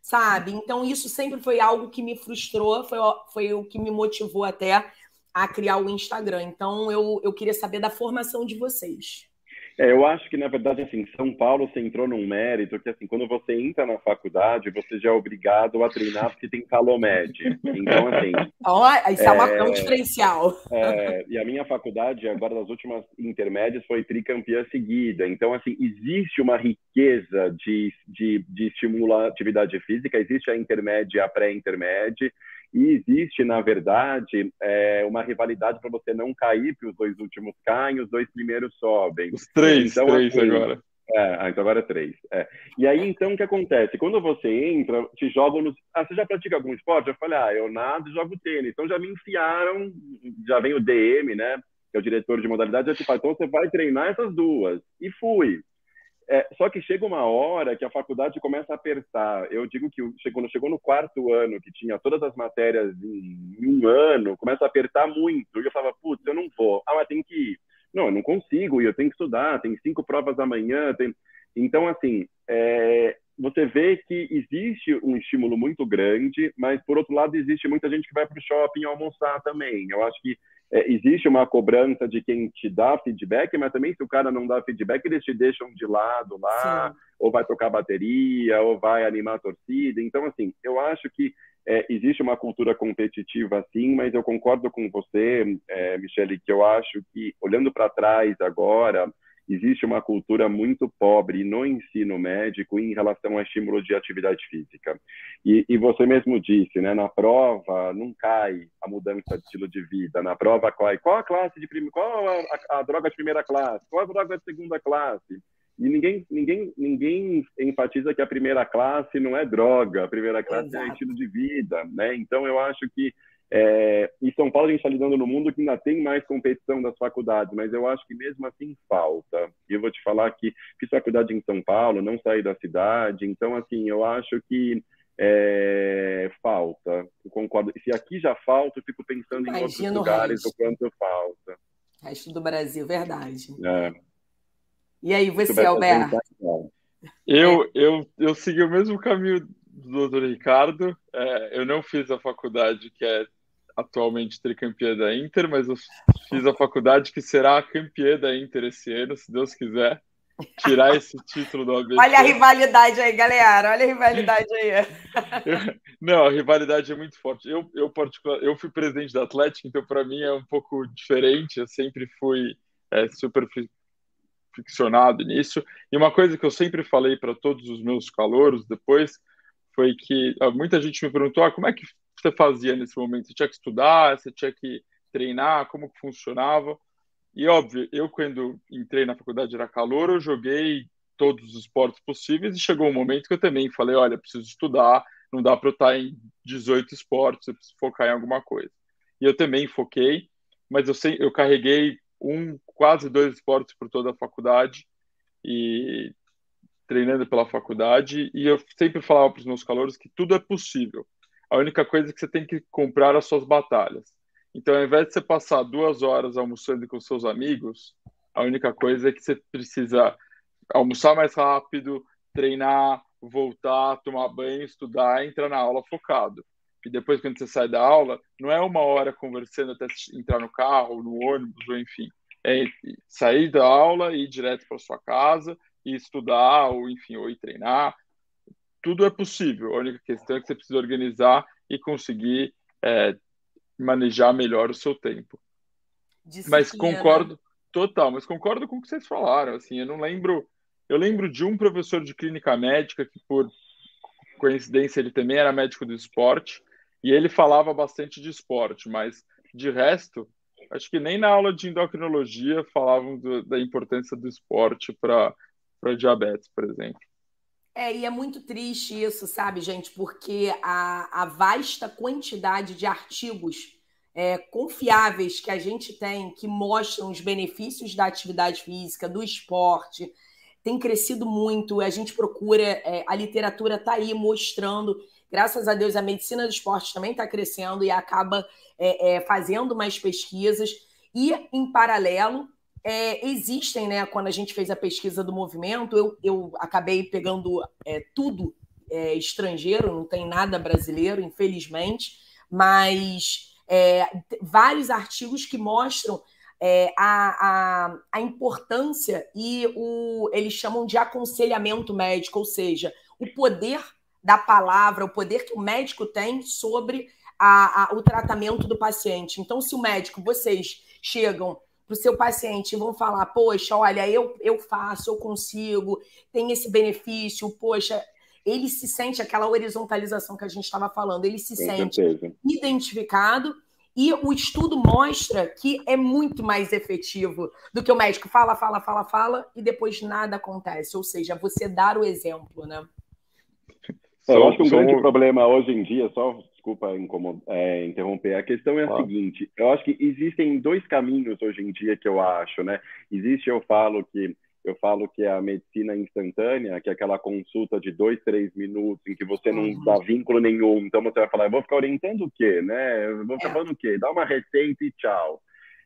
Sabe? Então, isso sempre foi algo que me frustrou, foi, foi o que me motivou até a criar o Instagram. Então, eu, eu queria saber da formação de vocês. É, eu acho que, na verdade, assim, São Paulo você entrou num mérito que, assim, quando você entra na faculdade, você já é obrigado a treinar porque tem Calomed. Então, assim... Oh, isso é, é uma, um diferencial. É, e a minha faculdade, agora, nas últimas intermédias, foi tricampeã seguida. Então, assim, existe uma riqueza de, de, de estimular atividade física, existe a intermédia e a pré-intermédia, e existe, na verdade, é, uma rivalidade para você não cair, porque os dois últimos caem, os dois primeiros sobem. Os três, então, três assim, agora. É, ah, então agora é três. É. E aí, então, o que acontece? Quando você entra, te jogam nos... Ah, você já pratica algum esporte? Eu falei, ah, eu nado e jogo tênis. Então já me enfiaram, já vem o DM, né? Que é o diretor de modalidade, já te fala, então você vai treinar essas duas. E fui. É, só que chega uma hora que a faculdade começa a apertar. Eu digo que quando chegou no quarto ano, que tinha todas as matérias em, um ano, começa a apertar muito. E eu falava, putz, eu não vou. Ah, mas tem que ir. Não, eu não consigo ir, eu tenho que estudar, tem cinco provas amanhã. Tem... Então, assim, é, você vê que existe um estímulo muito grande, mas, por outro lado, existe muita gente que vai para o shopping almoçar também. Eu acho que é, existe uma cobrança de quem te dá feedback, mas também se o cara não dá feedback, eles te deixam de lado lá, Sim. ou vai tocar bateria, ou vai animar a torcida. Então, assim, eu acho que é, existe uma cultura competitiva assim, mas eu concordo com você, é, Michele, que eu acho que, olhando para trás agora, existe uma cultura muito pobre no ensino médico em relação ao estímulo de atividade física. E, e, você mesmo disse, né, na prova não cai a mudança de estilo de vida, na prova cai qual a classe de primeira, qual a, a, droga de primeira classe, qual a droga de segunda classe. E ninguém, ninguém, ninguém enfatiza que a primeira classe não é droga, a primeira classe Exato. é estilo de vida, né? Então eu acho que é, em São Paulo a gente está lidando no mundo que ainda tem mais competição das faculdades, mas eu acho que mesmo assim falta. E eu vou te falar que fiz faculdade em São Paulo, não saí da cidade, então assim, eu acho que é, falta. Eu concordo. Se aqui já falta, eu fico pensando Imagina em outros lugares o quanto falta. Resto do Brasil, verdade. É. E aí, você, Alberto? Eu, eu, eu segui o mesmo caminho do doutor Ricardo. É, eu não fiz a faculdade que é atualmente tricampeã da Inter, mas eu fiz a faculdade que será a campeã da Inter esse ano, se Deus quiser. Tirar esse título do ABC. Olha a rivalidade aí, galera. Olha a rivalidade aí. não, a rivalidade é muito forte. Eu, eu, particular, eu fui presidente da Atlético, então para mim é um pouco diferente. Eu sempre fui é, super ficcionado nisso. E uma coisa que eu sempre falei para todos os meus calouros depois foi que muita gente me perguntou ah, como é que você fazia nesse momento? Você tinha que estudar, você tinha que treinar, como que funcionava? E óbvio, eu quando entrei na faculdade era calor, eu joguei todos os esportes possíveis e chegou um momento que eu também falei, olha, preciso estudar, não dá para eu estar em 18 esportes, eu preciso focar em alguma coisa. E eu também foquei, mas eu, sei, eu carreguei um, quase dois esportes por toda a faculdade e treinando pela faculdade e eu sempre falava para os meus calouros que tudo é possível. A única coisa é que você tem que comprar as suas batalhas. Então, ao invés de você passar duas horas almoçando com seus amigos, a única coisa é que você precisa almoçar mais rápido, treinar, voltar, tomar banho, estudar, entrar na aula focado. E depois, quando você sai da aula, não é uma hora conversando até entrar no carro, no ônibus, ou enfim. É sair da aula e ir direto para sua casa e estudar, ou enfim, ou ir treinar tudo é possível. A única questão é que você precisa organizar e conseguir é, manejar melhor o seu tempo. Mas concordo, total, mas concordo com o que vocês falaram. Assim, eu não lembro. Eu lembro de um professor de clínica médica que, por coincidência, ele também era médico do esporte e ele falava bastante de esporte, mas de resto, acho que nem na aula de endocrinologia falavam do, da importância do esporte para diabetes, por exemplo. É, e é muito triste isso, sabe, gente? Porque a, a vasta quantidade de artigos é, confiáveis que a gente tem, que mostram os benefícios da atividade física, do esporte, tem crescido muito. A gente procura, é, a literatura está aí mostrando. Graças a Deus, a medicina do esporte também está crescendo e acaba é, é, fazendo mais pesquisas. E, em paralelo, é, existem, né? Quando a gente fez a pesquisa do movimento, eu, eu acabei pegando é, tudo é, estrangeiro, não tem nada brasileiro, infelizmente, mas é, vários artigos que mostram é, a, a, a, importância e o eles chamam de aconselhamento médico, ou seja, o poder da palavra, o poder que o médico tem sobre a, a, o tratamento do paciente. Então, se o médico, vocês chegam para o seu paciente e vão falar, poxa, olha, eu, eu faço, eu consigo, tem esse benefício, poxa, ele se sente aquela horizontalização que a gente estava falando, ele se Com sente certeza. identificado e o estudo mostra que é muito mais efetivo do que o médico fala, fala, fala, fala e depois nada acontece. Ou seja, você dar o exemplo, né? Eu acho que um grande problema hoje em dia, só desculpa é, interromper, a questão é a seguinte: eu acho que existem dois caminhos hoje em dia que eu acho, né? Existe, eu falo que eu falo que é a medicina instantânea, que é aquela consulta de dois, três minutos, em que você não uhum. dá vínculo nenhum. Então você vai falar, eu vou ficar orientando o quê, né? Eu vou ficar é. falando o quê? Dá uma receita e tchau.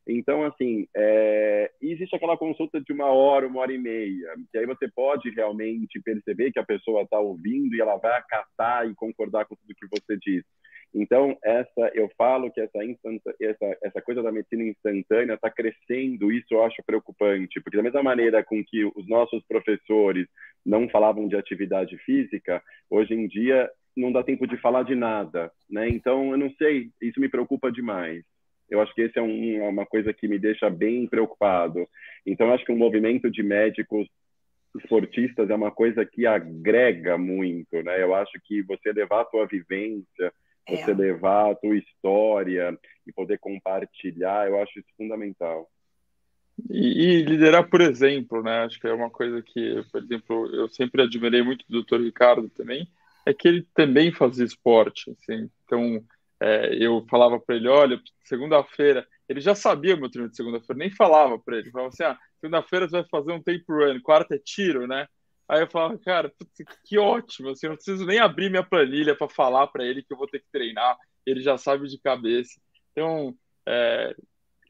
Então, assim, é... existe aquela consulta de uma hora, uma hora e meia, que aí você pode realmente perceber que a pessoa está ouvindo e ela vai acatar e concordar com tudo que você diz. Então, essa eu falo que essa, essa, essa coisa da medicina instantânea está crescendo, isso eu acho preocupante, porque da mesma maneira com que os nossos professores não falavam de atividade física, hoje em dia não dá tempo de falar de nada, né? Então, eu não sei, isso me preocupa demais. Eu acho que esse é um, uma coisa que me deixa bem preocupado. Então, acho que um movimento de médicos esportistas é uma coisa que agrega muito, né? Eu acho que você levar a sua vivência, é. você levar a tua história e poder compartilhar, eu acho isso fundamental. E, e, liderar por exemplo, né? Acho que é uma coisa que, por exemplo, eu sempre admirei muito do Dr. Ricardo também, é que ele também fazia esporte, assim. Então, é, eu falava para ele, olha, segunda-feira, ele já sabia meu treino de segunda-feira, nem falava para ele, falava assim, ah, segunda-feira você vai fazer um tape run, quarta é tiro, né? Aí eu falava, cara, putz, que ótimo, assim, eu não preciso nem abrir minha planilha para falar para ele que eu vou ter que treinar, ele já sabe de cabeça. Então, é,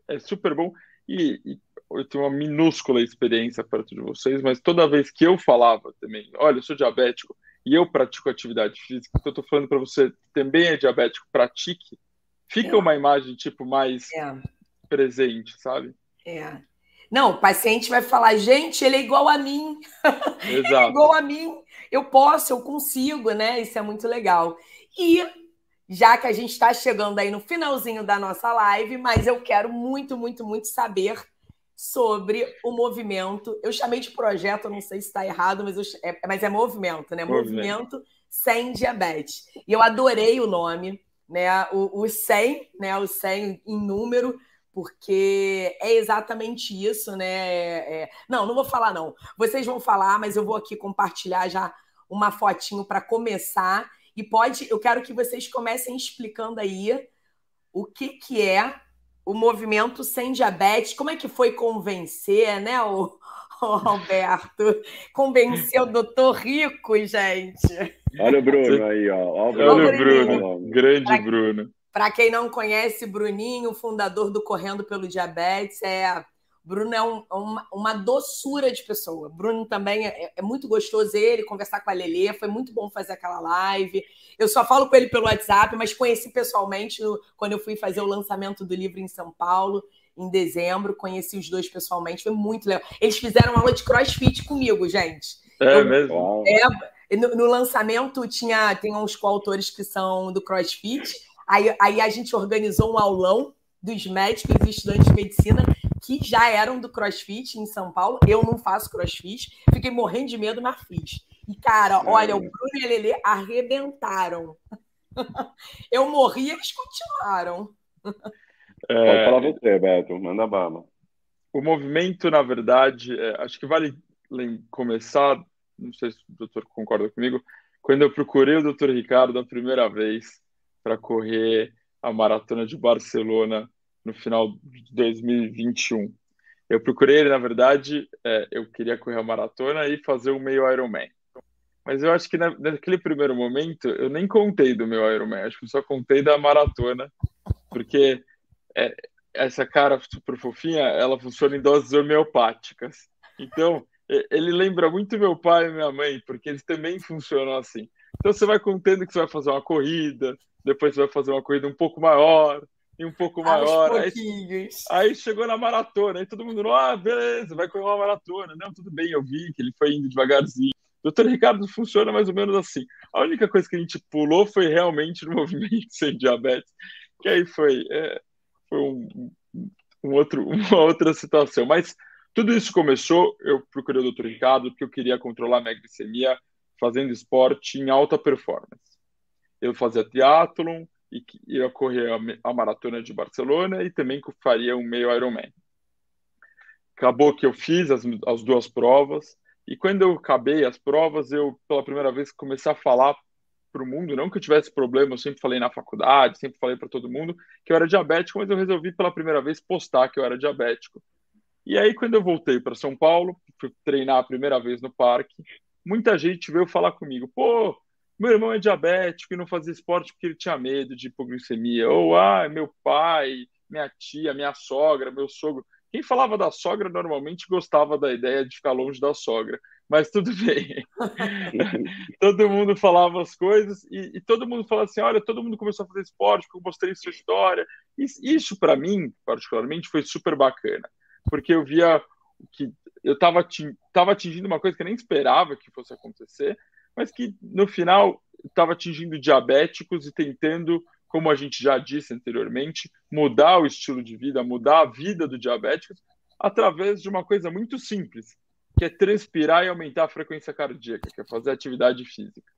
é super bom. E, e, eu tenho uma minúscula experiência perto de vocês, mas toda vez que eu falava também, olha, eu sou diabético e eu pratico atividade física, então eu tô falando para você também é diabético, pratique, fica é. uma imagem, tipo, mais é. presente, sabe? É. Não, o paciente vai falar, gente, ele é igual a mim. ele é igual a mim. Eu posso, eu consigo, né? Isso é muito legal. E já que a gente está chegando aí no finalzinho da nossa live, mas eu quero muito, muito, muito saber sobre o movimento. Eu chamei de projeto, não sei se está errado, mas, eu, é, mas é movimento, né? Movimento. movimento sem diabetes. E eu adorei o nome, né? O, o 100, né? O 100 em número porque é exatamente isso, né? É, é... Não, não vou falar, não. Vocês vão falar, mas eu vou aqui compartilhar já uma fotinho para começar. E pode, eu quero que vocês comecem explicando aí o que, que é o movimento sem diabetes, como é que foi convencer, né, o, o Roberto? Convencer o doutor Rico, gente. Olha o Bruno aí, ó. Olha o Bruno, grande Bruno. Para quem não conhece, Bruninho, fundador do Correndo pelo Diabetes, é Bruno é um, uma, uma, doçura de pessoa. Bruno também é, é, muito gostoso ele conversar com a Lelê, foi muito bom fazer aquela live. Eu só falo com ele pelo WhatsApp, mas conheci pessoalmente no, quando eu fui fazer o lançamento do livro em São Paulo, em dezembro. Conheci os dois pessoalmente, foi muito legal. Eles fizeram aula de crossfit comigo, gente. É eu, mesmo? É, no, no, lançamento tinha tem uns coautores que são do crossfit Aí, aí a gente organizou um aulão dos médicos e estudantes de medicina que já eram do CrossFit em São Paulo. Eu não faço CrossFit, fiquei morrendo de medo, mas fiz. E, cara, olha, o Bruno e a Lelê arrebentaram. Eu morri, eles continuaram. É... Pode falar você, Beto, manda bala. O movimento, na verdade, é, acho que vale começar, não sei se o doutor concorda comigo, quando eu procurei o doutor Ricardo a primeira vez para correr a maratona de Barcelona no final de 2021. Eu procurei ele, na verdade, é, eu queria correr a maratona e fazer um meio Ironman. Mas eu acho que na, naquele primeiro momento eu nem contei do meu Ironman, acho que eu só contei da maratona, porque é, essa cara super fofinha, ela funciona em doses homeopáticas. Então, ele lembra muito meu pai e minha mãe, porque eles também funcionam assim. Então você vai contando que você vai fazer uma corrida, depois você vai fazer uma corrida um pouco maior, e um pouco maior. Aí, aí, chegou na maratona, aí todo mundo, ah, beleza, vai correr uma maratona. Não, tudo bem, eu vi que ele foi indo devagarzinho. Doutor Ricardo funciona mais ou menos assim. A única coisa que a gente pulou foi realmente no movimento sem diabetes, que aí foi, é, foi um, um outro, uma outra situação. Mas tudo isso começou, eu procurei o doutor Ricardo porque eu queria controlar a minha glicemia fazendo esporte em alta performance. Eu fazia triatlon, e ia correr a, a maratona de Barcelona e também faria um meio Ironman. Acabou que eu fiz as, as duas provas e quando eu acabei as provas, eu pela primeira vez comecei a falar para o mundo, não que eu tivesse problema, eu sempre falei na faculdade, sempre falei para todo mundo que eu era diabético, mas eu resolvi pela primeira vez postar que eu era diabético. E aí quando eu voltei para São Paulo, fui treinar a primeira vez no parque, muita gente veio falar comigo, pô, meu irmão é diabético e não fazia esporte porque ele tinha medo de hipoglicemia. Ou, ah, meu pai, minha tia, minha sogra, meu sogro. Quem falava da sogra normalmente gostava da ideia de ficar longe da sogra. Mas tudo bem. todo mundo falava as coisas e, e, todo mundo falava assim: olha, todo mundo começou a fazer esporte, porque eu mostrei sua história. Isso, para mim, particularmente, foi super bacana, porque eu via que eu estava atingindo uma coisa que eu nem esperava que fosse acontecer, mas que no final estava atingindo diabéticos e tentando, como a gente já disse anteriormente, mudar o estilo de vida, mudar a vida do diabético através de uma coisa muito simples, que é transpirar e aumentar a frequência cardíaca, que é fazer atividade física.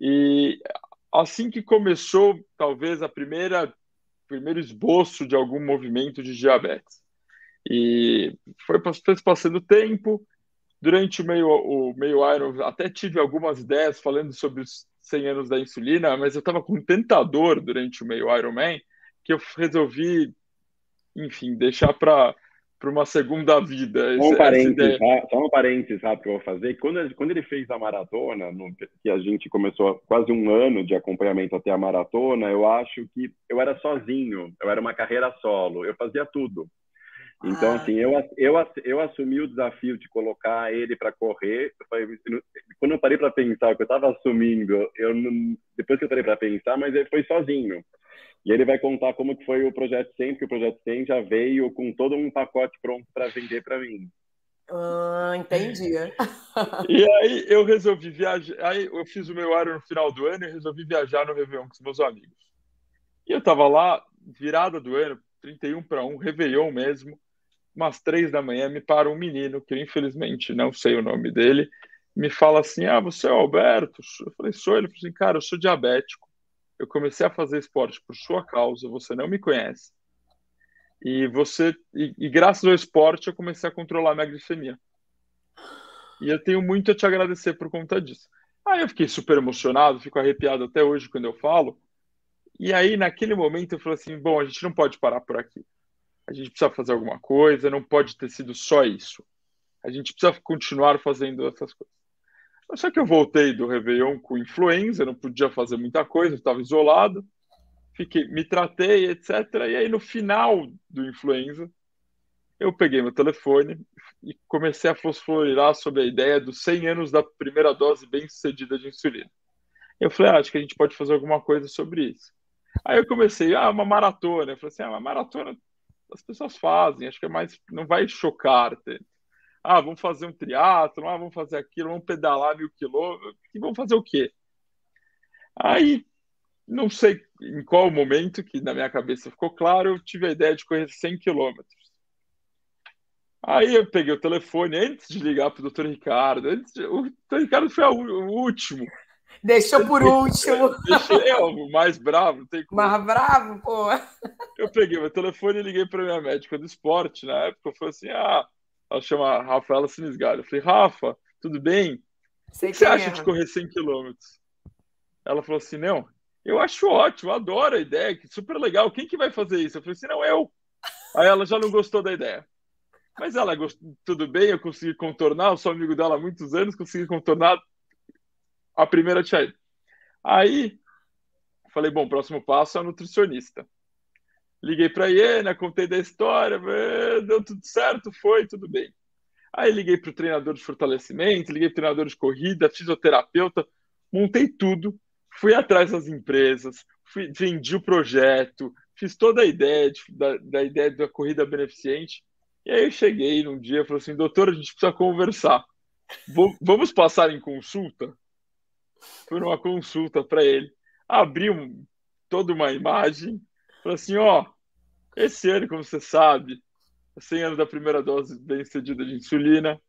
E assim que começou, talvez a primeira primeiro esboço de algum movimento de diabetes. E foi passando tempo, Durante o meio, o meio Iron, até tive algumas ideias falando sobre os 100 anos da insulina, mas eu estava com tanta dor durante o meio Ironman que eu resolvi, enfim, deixar para para uma segunda vida. Só um parênteses, tá? Só um parênteses rápido que eu vou fazer. Quando, quando ele fez a maratona, no, que a gente começou quase um ano de acompanhamento até a maratona, eu acho que eu era sozinho, eu era uma carreira solo, eu fazia tudo. Então, ah. assim, eu, eu, eu assumi o desafio de colocar ele para correr. quando eu parei para pensar que eu estava assumindo, eu não, depois que eu parei para pensar, mas ele foi sozinho. E ele vai contar como que foi o Projeto 100, que o Projeto 100 já veio com todo um pacote pronto para vender para mim. Ah, entendi. e aí eu resolvi viajar. Aí eu fiz o meu área no final do ano e resolvi viajar no Réveillon com os meus amigos. E eu estava lá, virada do ano, 31 para 1, Réveillon mesmo umas três da manhã, me para um menino, que infelizmente não sei o nome dele, me fala assim: Ah, você é o Alberto? Eu falei: Sou. Ele falou assim: Cara, eu sou diabético. Eu comecei a fazer esporte por sua causa, você não me conhece. E você, e, e graças ao esporte, eu comecei a controlar minha glicemia. E eu tenho muito a te agradecer por conta disso. Aí eu fiquei super emocionado, fico arrepiado até hoje quando eu falo. E aí, naquele momento, eu falei assim: bom, a gente não pode parar por aqui a gente precisa fazer alguma coisa, não pode ter sido só isso. A gente precisa continuar fazendo essas coisas. Só que eu voltei do Réveillon com influenza, não podia fazer muita coisa, estava isolado, fiquei, me tratei, etc. E aí, no final do influenza, eu peguei meu telefone e comecei a fosforilar sobre a ideia dos 100 anos da primeira dose bem-sucedida de insulina. Eu falei, ah, acho que a gente pode fazer alguma coisa sobre isso. Aí eu comecei, ah, uma maratona. Eu falei assim, ah, uma maratona as pessoas fazem, acho que é mais, não vai chocar. Ah, vamos fazer um triatlo, ah, vamos fazer aquilo, vamos pedalar mil quilômetros, e vamos fazer o quê? Aí não sei em qual momento, que na minha cabeça ficou claro, eu tive a ideia de correr 100 quilômetros. Aí eu peguei o telefone antes de ligar para o doutor Ricardo. De... O doutor Ricardo foi o último. Deixou por último. Deixei eu, o mais bravo. Tem como. Mais bravo, pô. Eu peguei meu telefone e liguei para minha médica do esporte. Na época, eu falei assim: ah, ela chama Rafaela Sinisgalho. Eu falei, Rafa, tudo bem? Sei o que você acha é. de correr 100 quilômetros? Ela falou assim: não, eu acho ótimo, adoro a ideia, super legal. Quem que vai fazer isso? Eu falei assim: não, eu. Aí ela já não gostou da ideia. Mas ela gostou, tudo bem, eu consegui contornar, eu sou amigo dela há muitos anos, consegui contornar a primeira tia. Aí, falei, bom, próximo passo é a nutricionista. Liguei para a Iena, contei da história, deu tudo certo, foi, tudo bem. Aí liguei para o treinador de fortalecimento, liguei para o treinador de corrida, fisioterapeuta, montei tudo, fui atrás das empresas, fui, vendi o projeto, fiz toda a ideia de, da, da ideia da corrida beneficente e aí eu cheguei num dia e falei assim, doutor, a gente precisa conversar. Vamos passar em consulta? Fui numa consulta para ele. Abri um, toda uma imagem. Falei assim, ó, esse ano, como você sabe, 100 anos da primeira dose bem cedida de insulina.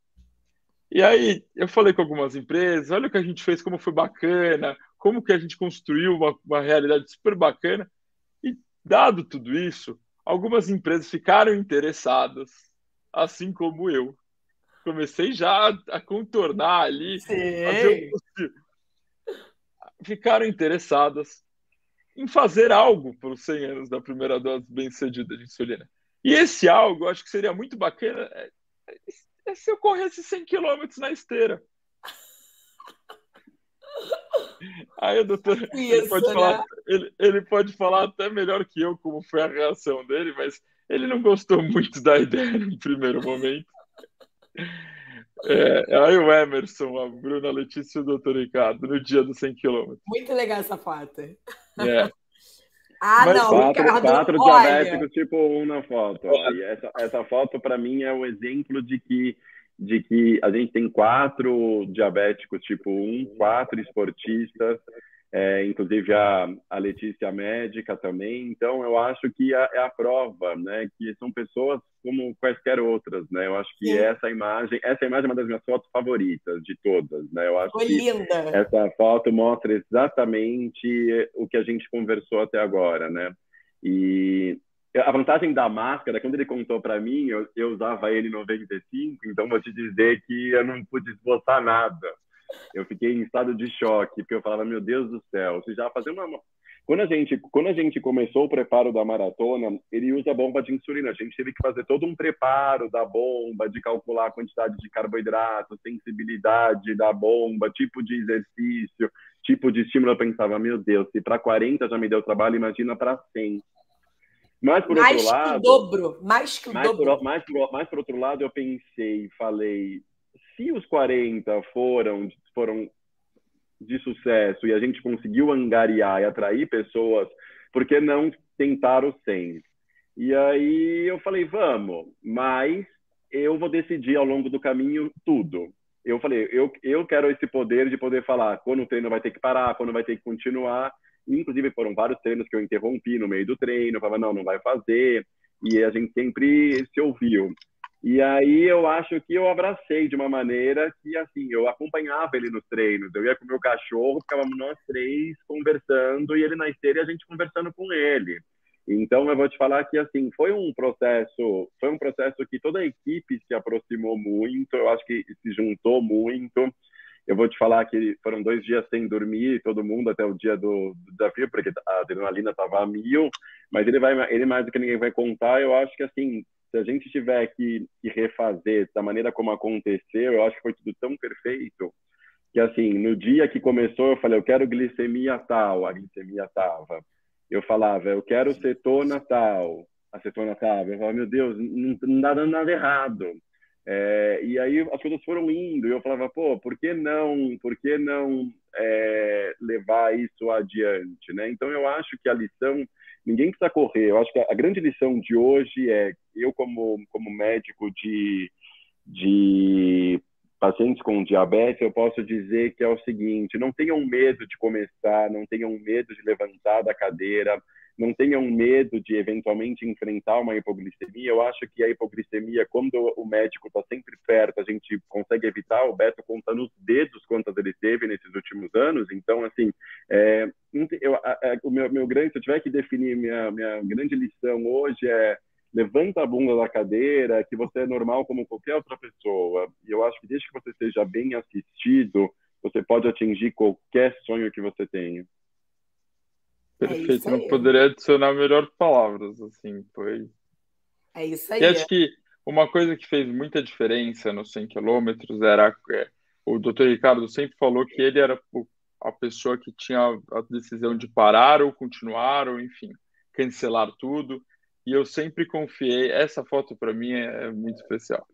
E aí eu falei com algumas empresas, olha o que a gente fez, como foi bacana, como que a gente construiu uma, uma realidade super bacana. E dado tudo isso, algumas empresas ficaram interessadas, assim como eu. Comecei já a contornar ali, ficaram interessadas em fazer algo para os 100 anos da primeira dose bem-sucedida de insulina. E esse algo, acho que seria muito bacana, é, é, é se eu corresse 100 quilômetros na esteira. Aí o doutor ele, pode né? falar, ele, ele, pode falar até melhor que eu como foi a reação dele, mas ele não gostou muito da ideia no primeiro momento. É, aí o Emerson, a Bruna a Letícia e o doutor Ricardo, no dia dos 100 quilômetros. Muito legal essa foto. É. ah, Mas não, quatro, Ricardo, quatro diabéticos tipo um na foto. E essa, essa foto, para mim, é um exemplo de que de que a gente tem quatro diabéticos tipo 1, quatro esportistas, é, inclusive a, a Letícia médica também. Então, eu acho que é, é a prova, né? Que são pessoas como quaisquer outras, né? Eu acho que Sim. essa imagem, essa imagem é uma das minhas fotos favoritas de todas, né? Eu acho Foi que linda. essa foto mostra exatamente o que a gente conversou até agora, né? E a vantagem da máscara, quando ele contou para mim, eu, eu, usava ele em 95, então vou te dizer que eu não pude esboçar nada. Eu fiquei em estado de choque, porque eu falava, meu Deus do céu, você já fazer uma quando a gente quando a gente começou o preparo da maratona, ele usa bomba de insulina. A gente teve que fazer todo um preparo da bomba, de calcular a quantidade de carboidrato, sensibilidade da bomba, tipo de exercício, tipo de estímulo. Eu pensava, meu Deus, se para 40 já me deu trabalho, imagina para 100. Mas por mais outro lado, que o dobro, mais que o mais dobro. Por, mais, por, mais por outro lado, eu pensei, falei, se os 40 foram foram de sucesso e a gente conseguiu angariar e atrair pessoas, por que não tentar o 100? E aí eu falei, vamos, mas eu vou decidir ao longo do caminho tudo. Eu falei, eu, eu quero esse poder de poder falar quando o treino vai ter que parar, quando vai ter que continuar, Inclusive, foram vários treinos que eu interrompi no meio do treino, falava, não, não vai fazer. E a gente sempre se ouviu. E aí eu acho que eu abracei de uma maneira que, assim, eu acompanhava ele nos treinos. Eu ia com o meu cachorro, ficávamos nós três conversando e ele na esteira e a gente conversando com ele. Então eu vou te falar que assim foi um processo, foi um processo que toda a equipe se aproximou muito. Eu acho que se juntou muito. Eu vou te falar que foram dois dias sem dormir, todo mundo até o dia do, do desafio, porque a adrenalina estava a mil. Mas ele vai, ele mais do que ninguém vai contar. Eu acho que assim, se a gente tiver que, que refazer da maneira como aconteceu, eu acho que foi tudo tão perfeito que assim, no dia que começou, eu falei, eu quero glicemia tal, a glicemia tava. Eu falava, eu quero cetona tal, a cetona tava. Eu falava, meu Deus, não, dá dando nada errado. É, e aí as coisas foram indo e eu falava, pô, por que não, por que não é, levar isso adiante, né? Então eu acho que a lição, ninguém precisa correr. Eu acho que a, grande lição de hoje é eu como como médico de de pacientes com diabetes, eu posso dizer que é o seguinte: não tenham medo de começar, não tenham medo de levantar da cadeira, não tenham medo de eventualmente enfrentar uma hipoglicemia. Eu acho que a hipoglicemia, quando o médico está sempre perto, a gente consegue evitar. O Beto conta nos dedos quantas ele teve nesses últimos anos. Então, assim, é, eu, a, a, o meu, meu grande, se eu tiver que definir minha, minha grande lição hoje é levanta a bunda da cadeira, que você é normal como qualquer outra pessoa. E eu acho que desde que você seja bem assistido, você pode atingir qualquer sonho que você tenha. Perfeito, é não poderia adicionar melhores palavras, assim, foi... É isso aí. E acho que uma coisa que fez muita diferença nos 100 quilômetros era... É, o doutor Ricardo sempre falou que ele era a pessoa que tinha a decisão de parar ou continuar, ou enfim, cancelar tudo. E eu sempre confiei, essa foto para mim é muito especial.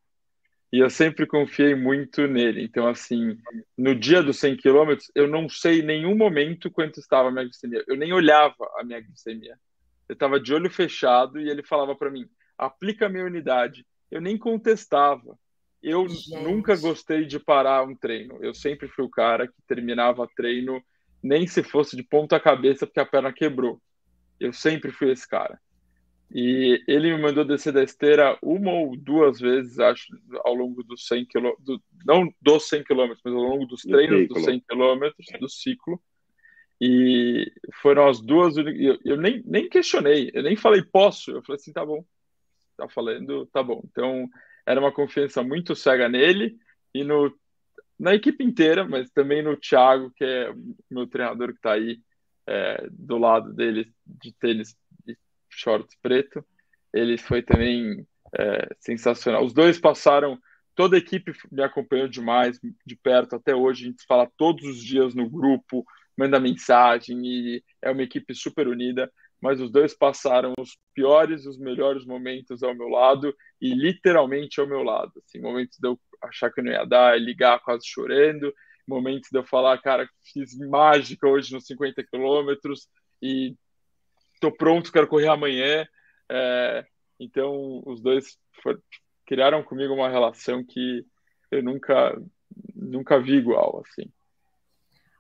E eu sempre confiei muito nele. Então, assim, no dia dos 100 quilômetros, eu não sei em nenhum momento quanto estava a minha glicemia. Eu nem olhava a minha glicemia. Eu estava de olho fechado e ele falava para mim: aplica a minha unidade. Eu nem contestava. Eu Gente. nunca gostei de parar um treino. Eu sempre fui o cara que terminava treino, nem se fosse de ponta cabeça, porque a perna quebrou. Eu sempre fui esse cara. E ele me mandou descer da esteira uma ou duas vezes, acho, ao longo dos 100 quilômetros, não dos 100 quilômetros, mas ao longo dos treinos dos 100 quilômetros, do ciclo. E foram as duas. Eu, eu nem, nem questionei, eu nem falei posso. Eu falei assim: tá bom, tá falando, tá bom. Então, era uma confiança muito cega nele e no, na equipe inteira, mas também no Thiago, que é meu treinador que está aí é, do lado dele de tênis shorts preto. Ele foi também é, sensacional. Os dois passaram, toda a equipe me acompanhou demais, de perto até hoje. A gente fala todos os dias no grupo, manda mensagem e é uma equipe super unida. Mas os dois passaram os piores e os melhores momentos ao meu lado e literalmente ao meu lado. Assim, momentos de eu achar que eu não ia dar, ligar quase chorando, momentos de eu falar, cara, fiz mágica hoje nos 50 quilômetros e estou pronto, quero correr amanhã. É, então, os dois for, criaram comigo uma relação que eu nunca, nunca vi igual, assim.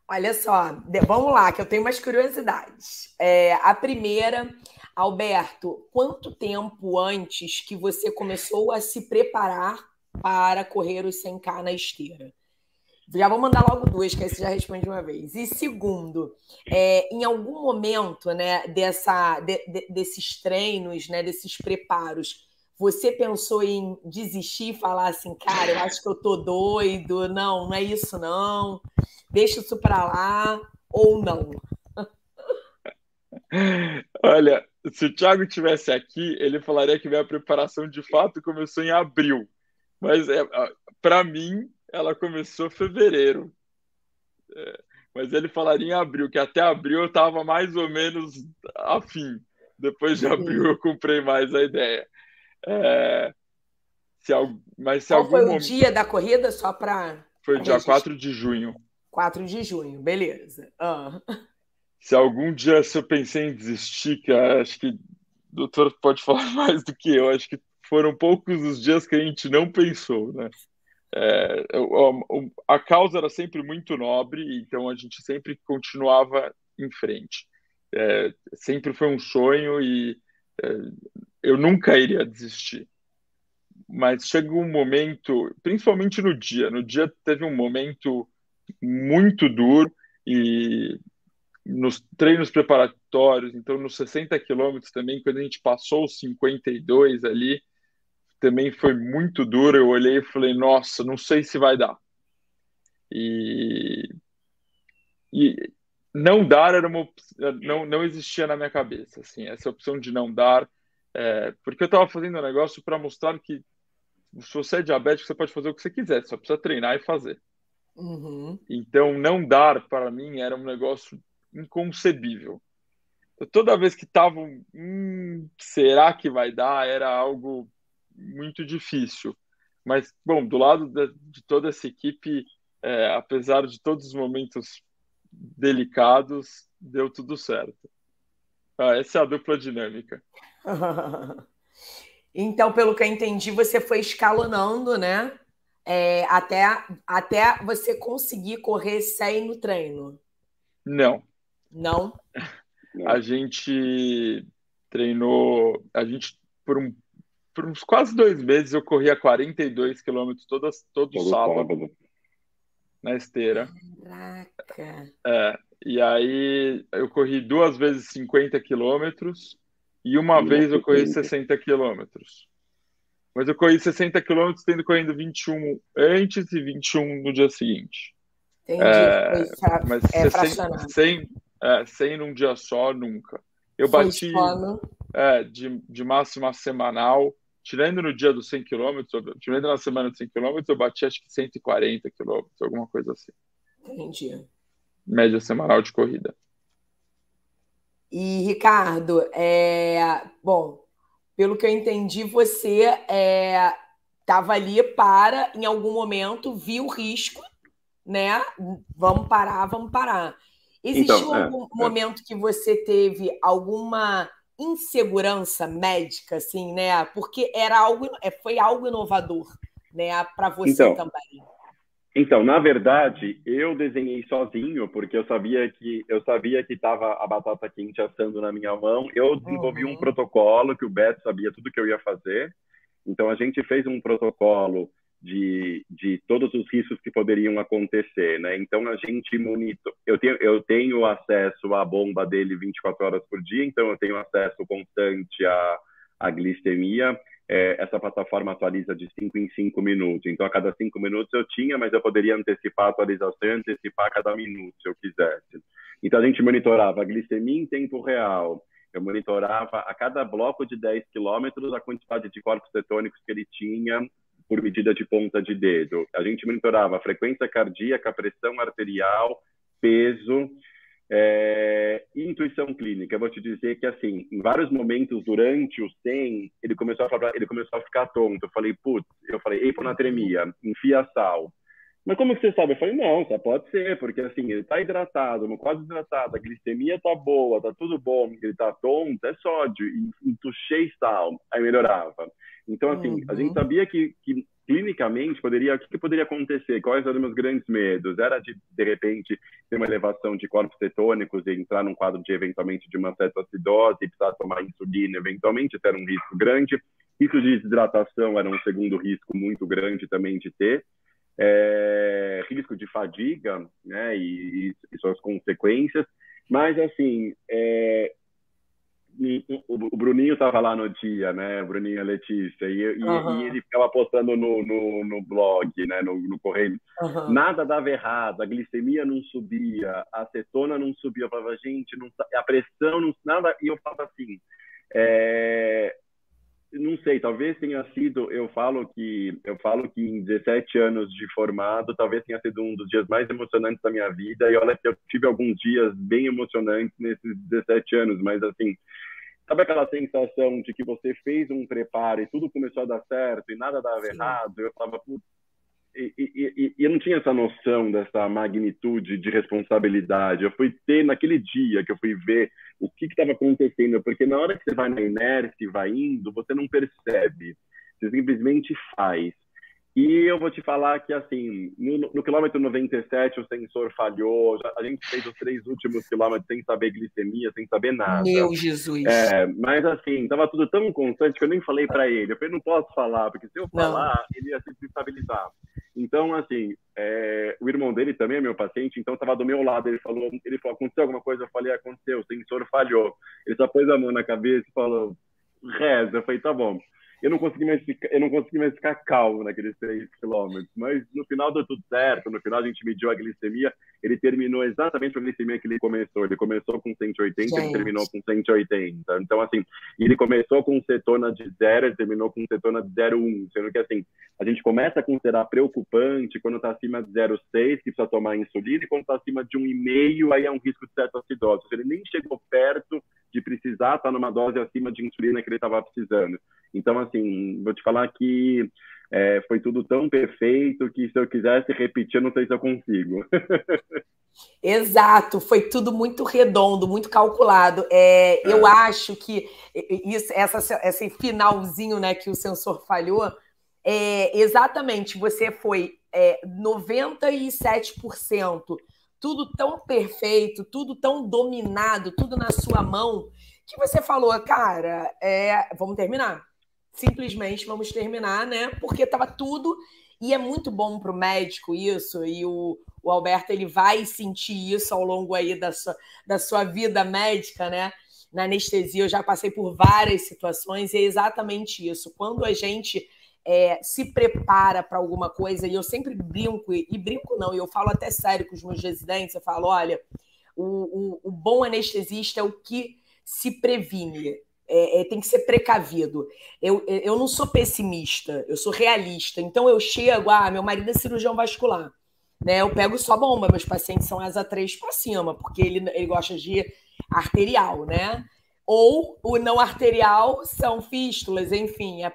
Olha só, vamos lá, que eu tenho umas curiosidades. É, a primeira, Alberto, quanto tempo antes que você começou a se preparar para correr os 100K na esteira? Já vou mandar logo duas, que aí você já responde uma vez. E segundo, é, em algum momento né, dessa, de, de, desses treinos, né, desses preparos, você pensou em desistir e falar assim, cara, eu acho que eu tô doido, não, não é isso não, deixa isso para lá, ou não? Olha, se o Thiago tivesse aqui, ele falaria que minha preparação de fato começou em abril. Mas é, para mim, ela começou em fevereiro. É, mas ele falaria em abril, que até abril eu estava mais ou menos afim. Depois de abril eu comprei mais a ideia. É, se, mas se Qual algum foi o dia da corrida, só para. Foi pra dia registrar. 4 de junho. 4 de junho, beleza. Ah. Se algum dia se eu pensei em desistir, que acho que o doutor pode falar mais do que eu, acho que foram poucos os dias que a gente não pensou, né? É, a causa era sempre muito nobre, então a gente sempre continuava em frente. É, sempre foi um sonho e é, eu nunca iria desistir. Mas chega um momento, principalmente no dia, no dia teve um momento muito duro e nos treinos preparatórios, então nos 60 quilômetros também, quando a gente passou os 52 ali, também foi muito duro. Eu olhei e falei, nossa, não sei se vai dar. E, e não dar era uma não não existia na minha cabeça, assim, essa opção de não dar, é, porque eu estava fazendo um negócio para mostrar que se você é diabético, você pode fazer o que você quiser, só precisa treinar e fazer. Uhum. Então, não dar para mim era um negócio inconcebível. Eu, toda vez que tava, hum, será que vai dar? Era algo muito difícil. Mas, bom, do lado de, de toda essa equipe, é, apesar de todos os momentos delicados, deu tudo certo. Ah, essa é a dupla dinâmica. então, pelo que eu entendi, você foi escalonando, né? é, até, até você conseguir correr sem no treino? Não. Não? A gente treinou, a gente por, um, por uns quase dois meses eu corria 42 quilômetros todo, todo sábado, sábado na esteira. Caraca! É, e aí eu corri duas vezes 50 quilômetros e uma vez eu corri 60 quilômetros. Mas eu corri 60 quilômetros tendo correndo 21 antes e 21 no dia seguinte. Entendi. É, fra... mas é 100, 100, é, 100 num dia só, nunca. Eu Foi bati é, de, de máxima semanal, tirando no dia dos 100 quilômetros, tirando na semana de 100 quilômetros, eu bati acho que 140 quilômetros, alguma coisa assim. Entendi. Média semanal de corrida. E, Ricardo, é... bom, pelo que eu entendi, você estava é... ali para, em algum momento, viu o risco, né? Vamos parar, vamos parar. Existiu então, é, algum é, momento que você teve alguma insegurança médica, assim, né? Porque era algo, é, foi algo inovador, né? Para você então, também. Então, na verdade, eu desenhei sozinho porque eu sabia que eu sabia que estava a batata quente assando na minha mão. Eu desenvolvi uhum. um protocolo que o Beto sabia tudo que eu ia fazer. Então a gente fez um protocolo de, de todos os riscos que poderiam acontecer, né? Então a gente monitor, eu tenho eu tenho acesso à bomba dele 24 horas por dia, então eu tenho acesso constante à, à glicemia é, essa plataforma atualiza de 5 em 5 minutos. Então, a cada 5 minutos eu tinha, mas eu poderia antecipar a atualização e antecipar a cada minuto, se eu quisesse. Então, a gente monitorava a glicemia em tempo real. Eu monitorava a cada bloco de 10 quilômetros a quantidade de corpos cetônicos que ele tinha por medida de ponta de dedo. A gente monitorava a frequência cardíaca, a pressão arterial, peso, é, intuição clínica, eu vou te dizer que assim, em vários momentos durante o 100, ele começou a falar, ele começou a ficar tonto. Eu falei, putz, eu falei, hiponatremia, enfia sal. Mas como que você sabe? Eu falei, não, só pode ser, porque assim, ele tá hidratado, quase hidratado, a glicemia tá boa, tá tudo bom, ele tá tonto, é sódio, entuchei sal, aí melhorava. Então, assim, uhum. a gente uhum. sabia que, que clinicamente poderia o que, que, poderia acontecer quais eram os meus grandes medos era de de repente ter uma elevação de corpos cetônicos e entrar num quadro de eventualmente de uma cetoacidose e precisar tomar insulina eventualmente isso era um risco grande risco de desidratação era um segundo risco muito grande também de ter é, risco de fadiga né e, e, suas consequências mas assim é, o Bruninho estava lá no dia, né? Bruninho e Letícia, e, uhum. e, ele ficava postando no, no, no blog, né? No, no correio. Uhum. Nada dava errado, a glicemia não subia, a acetona não subia. Eu falava, gente, não, a pressão não. Nada. E eu falava assim. É, não sei, talvez tenha sido, eu falo que eu falo que em 17 anos de formado, talvez tenha sido um dos dias mais emocionantes da minha vida. E olha que eu tive alguns dias bem emocionantes nesses 17 anos, mas assim, Sabe aquela sensação de que você fez um preparo e tudo começou a dar certo e nada dava Sim. errado? Eu falava, putz, e, e, e, eu não tinha essa noção dessa magnitude de responsabilidade. Eu fui ter naquele dia que eu fui ver o que estava acontecendo, porque na hora que você vai na inércia e vai indo, você não percebe, você simplesmente faz. E eu vou te falar que, assim, no, no, quilômetro 97 o sensor falhou, já, a gente fez os três últimos quilômetros sem saber glicemia, sem saber nada. Meu Jesus! É, mas, assim, tava tudo tão constante que eu nem falei para ele. Eu falei, não posso falar, porque se eu falar, não. ele ia se desestabilizar. Então, assim, é, o irmão dele também é meu paciente, então estava do meu lado. Ele falou, ele falou, aconteceu alguma coisa? Eu falei, aconteceu, o sensor falhou. Ele só pôs a mão na cabeça e falou, reza. Eu falei, tá bom eu não consegui mais ficar, eu não consegui mais ficar calmo naqueles três quilômetros. Mas no final deu tudo certo. No final a gente mediu a glicemia. Ele terminou exatamente a glicemia que ele começou. Ele começou com 180, gente. ele terminou com 180. Então assim, ele começou com cetona de zero, ele terminou com cetona de 0,1. Sendo que assim, a gente começa a considerar preocupante quando está acima de 0,6, que precisa tomar insulina, e quando está acima de 1,5, aí é um risco de cetoacidose. Ele nem chegou perto de precisar estar tá numa dose acima de insulina que ele estava precisando. Então, assim, vou te falar que é, foi tudo tão perfeito que se eu quisesse repetir, eu não sei se eu consigo. Exato, foi tudo muito redondo, muito calculado. É, é. Eu acho que isso, essa, esse finalzinho né, que o sensor falhou é, exatamente, você foi é, 97%, tudo tão perfeito, tudo tão dominado, tudo na sua mão, que você falou, cara, é, vamos terminar. Simplesmente vamos terminar, né? Porque estava tudo. E é muito bom para o médico isso, e o, o Alberto ele vai sentir isso ao longo aí da sua, da sua vida médica, né? Na anestesia, eu já passei por várias situações, e é exatamente isso. Quando a gente é, se prepara para alguma coisa, e eu sempre brinco, e, brinco não, e eu falo até sério com os meus residentes, eu falo, olha, o, o, o bom anestesista é o que se previne, é, é, tem que ser precavido. Eu, eu não sou pessimista, eu sou realista. Então eu chego, ah, meu marido é cirurgião vascular. Né? Eu pego só bomba, meus pacientes são asa 3 para cima, porque ele, ele gosta de arterial, né? Ou o não arterial são fístulas, enfim, é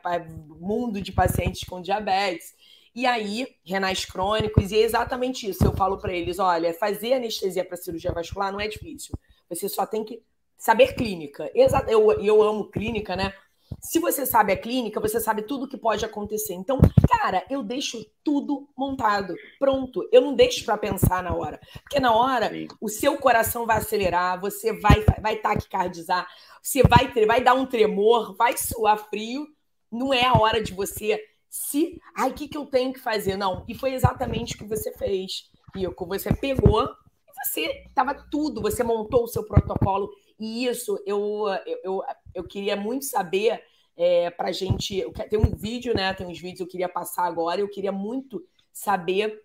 mundo de pacientes com diabetes. E aí, renais crônicos, e é exatamente isso. Eu falo para eles: olha, fazer anestesia para cirurgia vascular não é difícil. Você só tem que saber clínica. Eu, eu amo clínica, né? Se você sabe a clínica, você sabe tudo o que pode acontecer. Então, cara, eu deixo tudo montado, pronto. Eu não deixo para pensar na hora, porque na hora Sim. o seu coração vai acelerar, você vai vai taquicardizar, você vai vai dar um tremor, vai suar frio. Não é a hora de você se, ai, o que, que eu tenho que fazer? Não. E foi exatamente o que você fez, Rico. Você pegou e você tava tudo, você montou o seu protocolo. E isso eu, eu, eu, queria muito saber é, para gente. Tem um vídeo, né? Tem uns vídeos que eu queria passar agora. Eu queria muito saber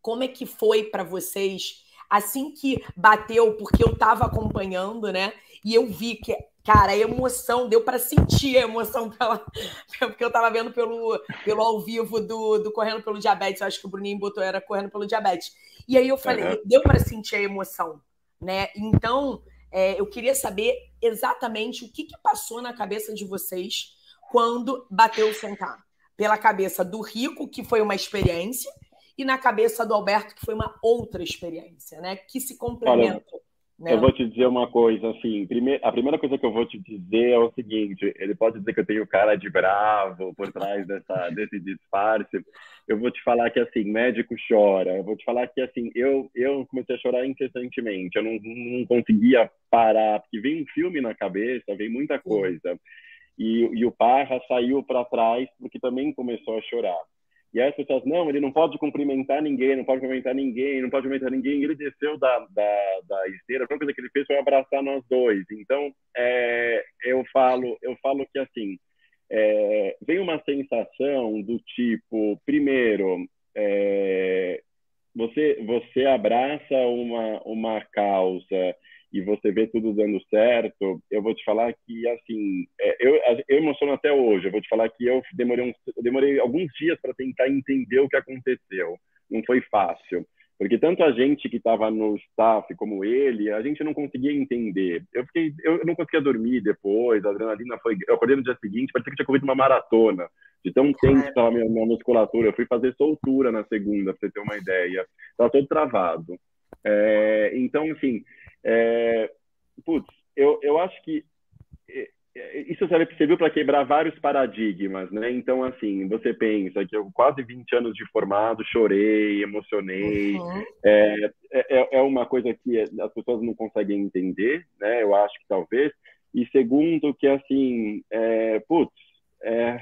como é que foi para vocês assim que bateu, porque eu estava acompanhando, né? E eu vi que, cara, a emoção, deu para sentir a emoção pela, porque eu estava vendo pelo, pelo ao vivo do, do Correndo pelo Diabetes. Eu acho que o Bruninho botou era Correndo pelo Diabetes. E aí eu falei, uhum. deu para sentir a emoção, né? Então, é, eu queria saber exatamente o que, que passou na cabeça de vocês quando bateu o sentar. Pela cabeça do Rico, que foi uma experiência, e na cabeça do Alberto, que foi uma outra experiência, né? Que se complementam. Né? Eu vou te dizer uma coisa, assim, a primeira coisa que eu vou te dizer é o seguinte, ele pode dizer que eu tenho cara de bravo por trás dessa, desse disfarce, eu vou te falar que, assim, médico chora, eu vou te falar que, assim, eu, eu comecei a chorar incessantemente, eu não, não conseguia parar, porque vem um filme na cabeça, vem muita coisa, e, e o Parra saiu para trás porque também começou a chorar. E aí as pessoas, não, ele não pode cumprimentar ninguém, não pode cumprimentar ninguém, não pode cumprimentar ninguém. Ele desceu da, da, da esteira, a primeira coisa que ele fez foi abraçar nós dois. Então, é, eu falo eu falo que, assim, é, vem uma sensação do tipo, primeiro, é, você, você abraça uma, uma causa e você vê tudo dando certo, eu vou te falar que, assim, é, eu, eu emociono até hoje. Eu vou te falar que eu demorei, uns, eu demorei alguns dias para tentar entender o que aconteceu. Não foi fácil. Porque tanto a gente que estava no staff como ele, a gente não conseguia entender. Eu fiquei, eu não conseguia dormir depois, a adrenalina foi. Eu acordei no dia seguinte, parecia que tinha corrido uma maratona, de tão tenso estava a minha, minha musculatura. Eu fui fazer soltura na segunda, para você ter uma ideia. Estava todo travado. É, então, assim, é, putz, eu, eu acho que é, é, isso serviu para quebrar vários paradigmas, né? Então, assim, você pensa que eu quase 20 anos de formado, chorei, emocionei. Uhum. É, é, é uma coisa que as pessoas não conseguem entender, né? Eu acho que talvez. E segundo, que assim, é, putz, é,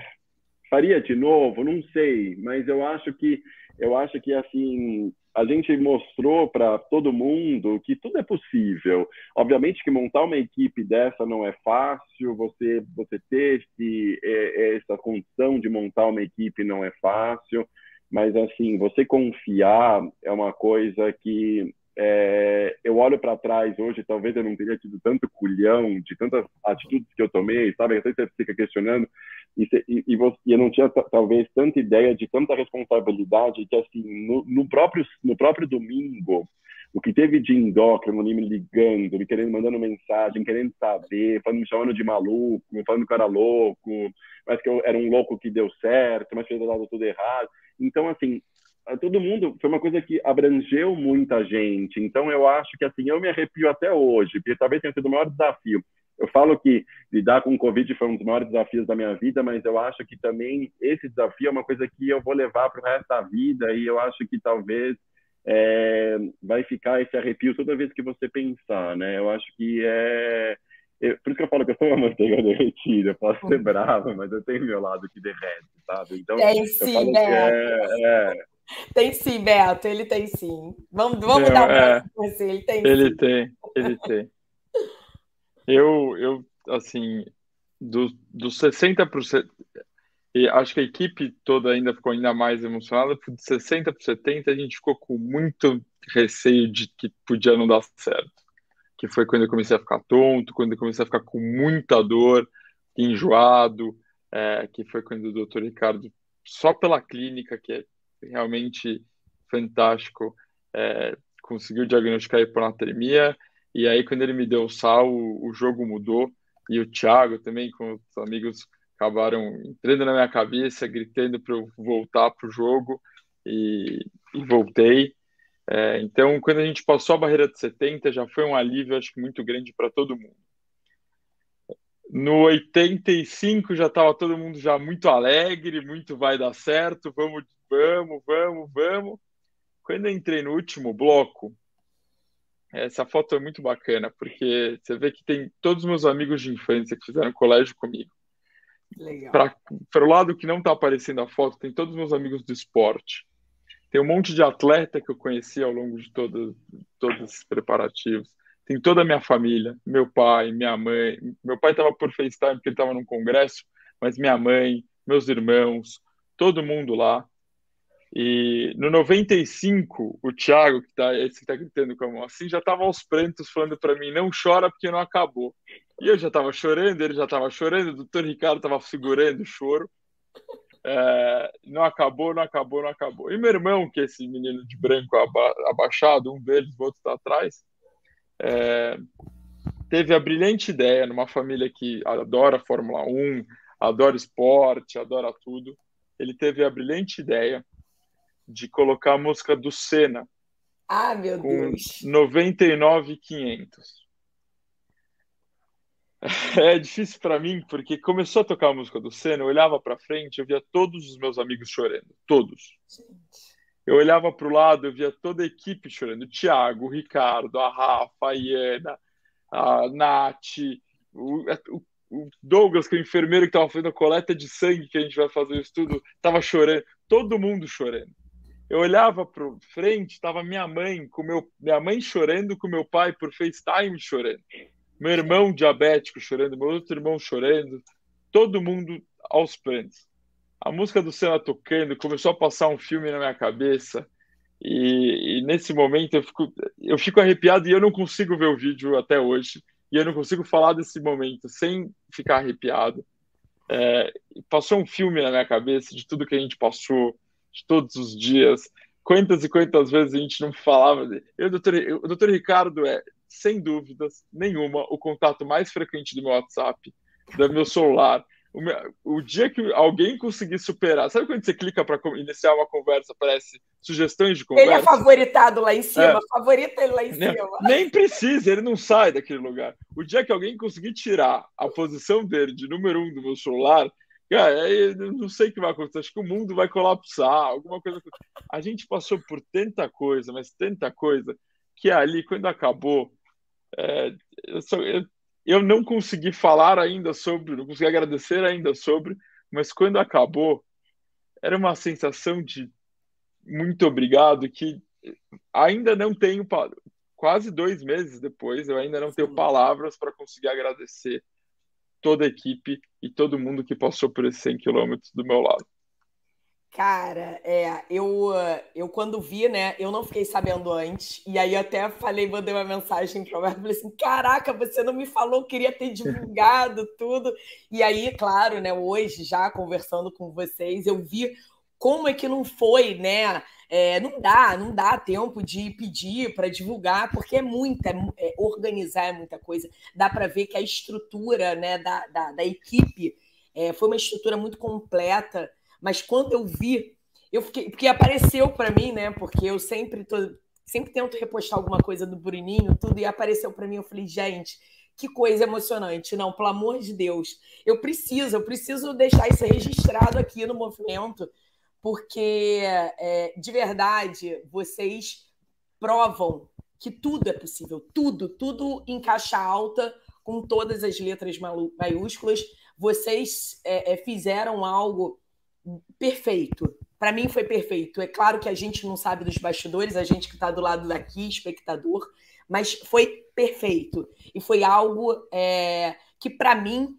faria de novo? Não sei, mas eu acho que eu acho que assim a gente mostrou para todo mundo que tudo é possível. Obviamente que montar uma equipe dessa não é fácil, você você ter esse, é, essa condição de montar uma equipe não é fácil, mas assim você confiar é uma coisa que é, eu olho para trás hoje, talvez eu não teria tido tanto culhão de tantas atitudes que eu tomei, sabe? Às vezes você fica questionando e, e, e, você, e eu não tinha talvez tanta ideia de tanta responsabilidade que assim no, no, próprio no próprio domingo o que teve de endócrino me ligando, me querendo mandando mensagem, querendo saber, falando me chamando de maluco, falando que eu era louco, mas que eu era um louco que deu certo, mas fez dado tudo errado. Então assim todo mundo foi uma coisa que abrangeu muita gente. Então eu acho que assim eu me arrepio até hoje, porque talvez tenha sido o maior desafio eu falo que lidar com o Covid foi um dos maiores desafios da minha vida, mas eu acho que também esse desafio é uma coisa que eu vou levar para o resto da vida e eu acho que talvez é, vai ficar esse arrepio toda vez que você pensar, né? Eu acho que é eu, por isso que eu falo que eu sou uma manteiga derretida, eu posso ser bravo, mas eu tenho meu lado que derrete, sabe? Então, tem sim, Beto. É, é... Tem sim, Beto, ele tem sim. Vamos, vamos Não, dar um é... para você, ele tem Ele sim. tem, ele tem. Eu, eu assim, dos do 60%, e acho que a equipe toda ainda ficou ainda mais emocionada, de 60% para 70% a gente ficou com muito receio de que podia não dar certo que foi quando eu comecei a ficar tonto, quando eu comecei a ficar com muita dor, enjoado, é, que foi quando o doutor Ricardo, só pela clínica, que é realmente fantástico, é, conseguiu diagnosticar hiponatremia, e aí quando ele me deu o sal, o, o jogo mudou, e o Thiago também, com os amigos, acabaram entrando na minha cabeça, gritando para eu voltar para o jogo, e, e voltei, é, então, quando a gente passou a barreira de 70, já foi um alívio, acho que muito grande para todo mundo. No 85 já estava todo mundo já muito alegre, muito vai dar certo, vamos, vamos, vamos, vamos. Quando eu entrei no último bloco, essa foto é muito bacana, porque você vê que tem todos os meus amigos de infância que fizeram colégio comigo. Para o lado que não está aparecendo a foto, tem todos os meus amigos do esporte. Tem um monte de atleta que eu conheci ao longo de todo, todos esses preparativos. Tem toda a minha família, meu pai, minha mãe. Meu pai estava por FaceTime porque ele estava num congresso, mas minha mãe, meus irmãos, todo mundo lá. E no 95, o Thiago, que tá, esse que tá gritando com a mão assim, já estava aos prantos falando para mim: não chora porque não acabou. E eu já estava chorando, ele já estava chorando, o doutor Ricardo estava segurando o choro. É, não acabou, não acabou, não acabou. E meu irmão, que é esse menino de branco aba abaixado, um deles, o outro está atrás, é, teve a brilhante ideia, numa família que adora Fórmula 1, adora esporte, adora tudo, ele teve a brilhante ideia de colocar a música do Senna. Ah, meu com Deus! 99,500. É difícil para mim, porque começou a tocar a música do Senna, eu olhava para frente, eu via todos os meus amigos chorando, todos. Eu olhava para o lado, eu via toda a equipe chorando, o Thiago, o Ricardo, a Rafa, a Iana, a Nath, o, o, o Douglas, que é o enfermeiro que estava fazendo a coleta de sangue, que a gente vai fazer o estudo, estava chorando, todo mundo chorando. Eu olhava para frente, estava minha mãe, com meu, minha mãe chorando, com meu pai por FaceTime chorando meu irmão diabético chorando, meu outro irmão chorando, todo mundo aos prantos. A música do Senna tocando, começou a passar um filme na minha cabeça, e, e, nesse momento eu fico, eu fico arrepiado e eu não consigo ver o vídeo até hoje, e eu não consigo falar desse momento sem ficar arrepiado. É, passou um filme na minha cabeça de tudo que a gente passou, de todos os dias, quantas e quantas vezes a gente não falava. Eu, doutor, o doutor Ricardo é sem dúvidas nenhuma, o contato mais frequente do meu WhatsApp, do meu celular. O, meu, o dia que alguém conseguir superar, sabe quando você clica para iniciar uma conversa, aparece sugestões de conversa? Ele é favoritado lá em cima, é. favorita ele lá em nem, cima. Nem precisa, ele não sai daquele lugar. O dia que alguém conseguir tirar a posição dele de número um do meu celular, Cara, não sei o que vai acontecer. Acho que o mundo vai colapsar, alguma coisa. A gente passou por tanta coisa, mas tanta coisa, que ali, quando acabou, é, eu, só, eu, eu não consegui falar ainda sobre, não consegui agradecer ainda sobre, mas quando acabou, era uma sensação de muito obrigado que ainda não tenho quase dois meses depois eu ainda não tenho palavras para conseguir agradecer toda a equipe e todo mundo que passou por esses 100 quilômetros do meu lado Cara, é, eu, eu quando vi, né, eu não fiquei sabendo antes, e aí até falei, mandei uma mensagem para o Roberto, falei assim, caraca, você não me falou, queria ter divulgado tudo, e aí, claro, né, hoje, já conversando com vocês, eu vi como é que não foi, né, é, não dá, não dá tempo de pedir para divulgar, porque é muita, é, organizar é muita coisa, dá para ver que a estrutura, né, da, da, da equipe é, foi uma estrutura muito completa, mas quando eu vi, eu fiquei. Porque apareceu para mim, né? Porque eu sempre tô, sempre tento repostar alguma coisa do Bruninho, tudo, e apareceu para mim. Eu falei, gente, que coisa emocionante. Não, pelo amor de Deus. Eu preciso, eu preciso deixar isso registrado aqui no movimento, porque é, de verdade vocês provam que tudo é possível, tudo, tudo em caixa alta, com todas as letras maiúsculas. Vocês é, é, fizeram algo perfeito. Para mim foi perfeito. É claro que a gente não sabe dos bastidores, a gente que está do lado daqui, espectador, mas foi perfeito. E foi algo é, que, para mim,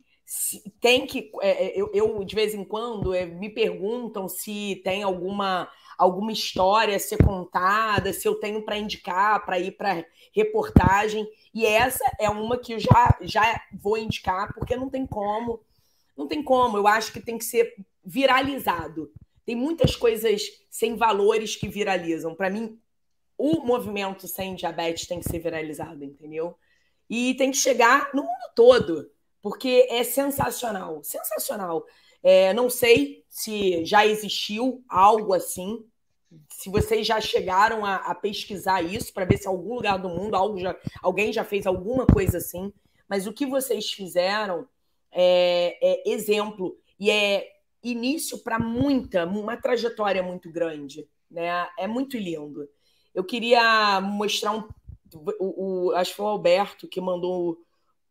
tem que. É, é, eu, eu, de vez em quando, é, me perguntam se tem alguma, alguma história a ser contada, se eu tenho para indicar, para ir para reportagem. E essa é uma que eu já, já vou indicar, porque não tem como. Não tem como. Eu acho que tem que ser viralizado. Tem muitas coisas sem valores que viralizam. Para mim, o movimento sem diabetes tem que ser viralizado, entendeu? E tem que chegar no mundo todo, porque é sensacional, sensacional. É, não sei se já existiu algo assim, se vocês já chegaram a, a pesquisar isso para ver se em algum lugar do mundo algo já, alguém já fez alguma coisa assim, mas o que vocês fizeram é, é exemplo e é início para muita, uma trajetória muito grande, né? É muito lindo. Eu queria mostrar um. O, o, acho que foi o Alberto que mandou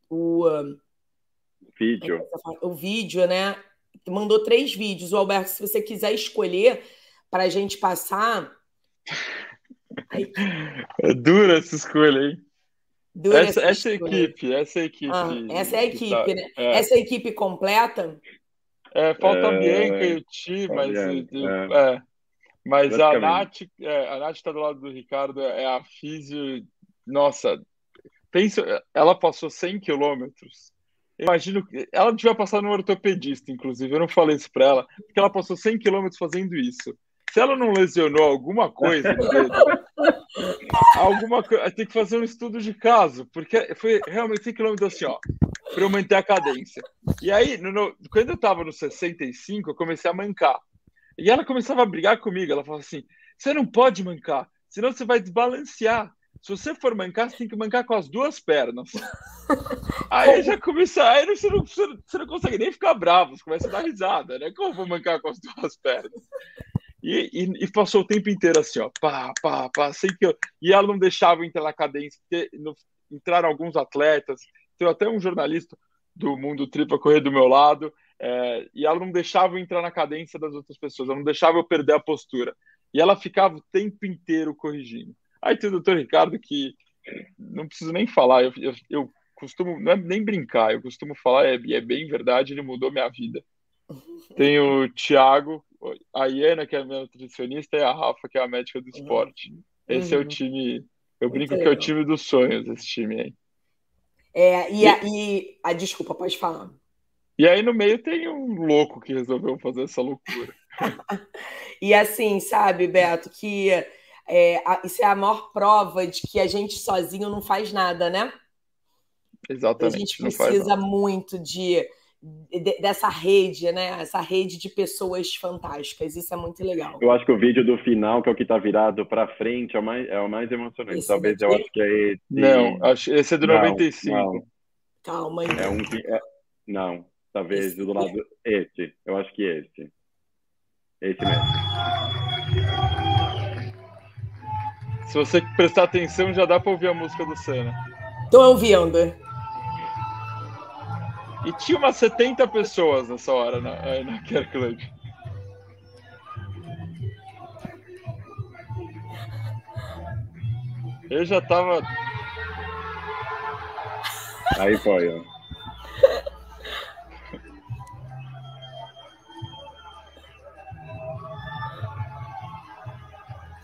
o. Vídeo. É o vídeo, né? Mandou três vídeos. O Alberto, se você quiser escolher para a gente passar. Aí... É dura essa escolha, hein? Dura essa, essa, equipe, essa equipe. Ah, essa é a equipe, tá... né? É. Essa é a equipe completa? É, falta a Bianca e o Ti, mas. É. é. Mas a Nath, é, a Nath está do lado do Ricardo, é a físio. Nossa, pensa, ela passou 100 quilômetros. Imagino que ela devia passar no ortopedista, inclusive. Eu não falei isso para ela, porque ela passou 100 quilômetros fazendo isso. Se ela não lesionou alguma coisa, alguma coisa, tem que fazer um estudo de caso, porque foi realmente 100 quilômetros assim, ó, para eu manter a cadência. E aí, no, no, quando eu estava no 65, eu comecei a mancar. E ela começava a brigar comigo. Ela falava assim: você não pode mancar, senão você vai desbalancear. Se você for mancar, você tem que mancar com as duas pernas. aí já começa, aí você não, você não consegue nem ficar bravo, você começa a dar risada, né? Como eu vou mancar com as duas pernas? E, e, e, passou o tempo inteiro assim, ó, pá, pá, pá, sei que eu... E ela não deixava entrar na cadência, porque no, entraram alguns atletas, tem até um jornalista do Mundo Tripa correr do meu lado, é, e ela não deixava entrar na cadência das outras pessoas, ela não deixava eu perder a postura. E ela ficava o tempo inteiro corrigindo. Aí tem o doutor Ricardo que não preciso nem falar, eu, eu, eu costumo, não é nem brincar, eu costumo falar, é, é bem verdade, ele mudou minha vida. Tem o Thiago, a Iana, que é a minha nutricionista, e a Rafa, que é a médica do esporte. Esse uhum. é o uhum. time, eu brinco que é o time dos sonhos, esse time aí. É, e, a, e a desculpa, pode falar. E aí no meio tem um louco que resolveu fazer essa loucura. e assim, sabe, Beto, que é, a, isso é a maior prova de que a gente sozinho não faz nada, né? Exatamente. A gente precisa muito de, dessa rede, né? Essa rede de pessoas fantásticas. Isso é muito legal. Eu acho que o vídeo do final, que é o que está virado para frente, é o mais, é o mais emocionante. Esse Talvez daqui? eu acho que é esse. Não, acho, esse é do não, 95. Não. Calma aí. É um que. É... Não, Talvez esse do lado. É. Esse. Eu acho que esse. Esse mesmo. Se você prestar atenção, já dá para ouvir a música do Senna. Tô ouvindo. E tinha umas 70 pessoas nessa hora na, na Care Club. Eu já tava. Aí foi, ó.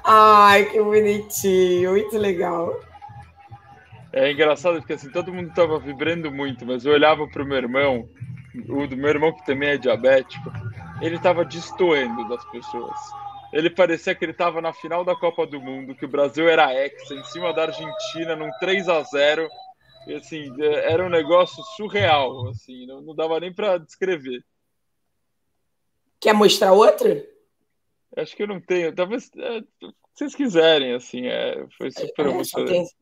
Ai, que bonitinho, muito legal. É engraçado porque assim, todo mundo estava vibrando muito, mas eu olhava para o meu irmão, o do meu irmão que também é diabético, ele estava destoando das pessoas. Ele parecia que ele estava na final da Copa do Mundo, que o Brasil era ex, em cima da Argentina, num 3 a 0 e, assim, é, era um negócio surreal, assim, não, não dava nem para descrever. Quer mostrar outra? Acho que eu não tenho. Talvez é, se vocês quiserem, assim, é, foi super é, emocionante.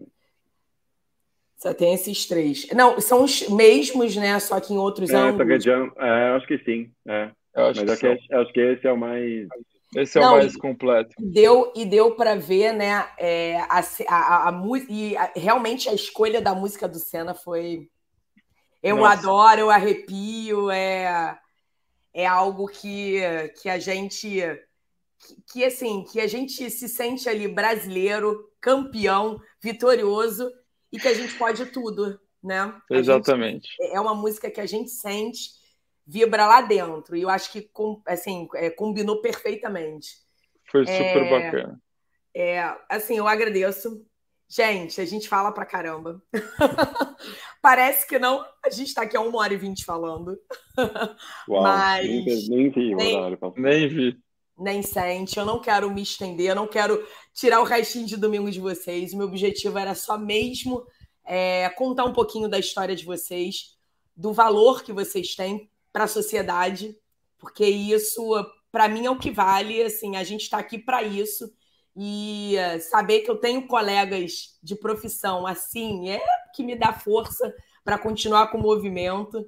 Só tem esses três. Não, são os mesmos, né? Só que em outros é, ângulos. É, acho que sim. É. Acho Mas que acho, que, acho que esse é o mais. Esse é Não, o mais completo. Deu, e deu para ver, né? É, a, a, a, a, e a, realmente a escolha da música do Senna foi. Eu Nossa. adoro, eu arrepio, é, é algo que, que a gente. Que, que assim, que a gente se sente ali brasileiro, campeão, vitorioso e que a gente pode tudo, né? Exatamente. Gente, é uma música que a gente sente, vibra lá dentro. E eu acho que assim, é, combinou perfeitamente. Foi super é, bacana. É, assim, eu agradeço. Gente, a gente fala pra caramba. Parece que não. A gente está aqui há uma hora e vinte falando. Uau, Mas... nem, nem vi, nem, nem vi nem sente. Eu não quero me estender, eu não quero tirar o restinho de domingo de vocês. O meu objetivo era só mesmo é, contar um pouquinho da história de vocês, do valor que vocês têm para a sociedade, porque isso, para mim, é o que vale. Assim, a gente está aqui para isso. E saber que eu tenho colegas de profissão assim é que me dá força para continuar com o movimento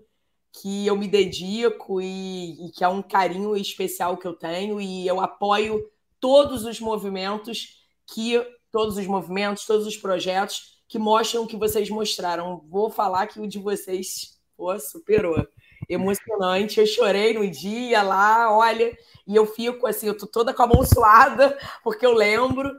que eu me dedico e, e, que é um carinho especial que eu tenho e eu apoio todos os movimentos que todos os movimentos, todos os projetos que mostram o que vocês mostraram. Vou falar que o de vocês pô, superou. Emocionante, eu chorei no dia lá, olha, e eu fico assim, eu tô toda com a mão suada, porque eu lembro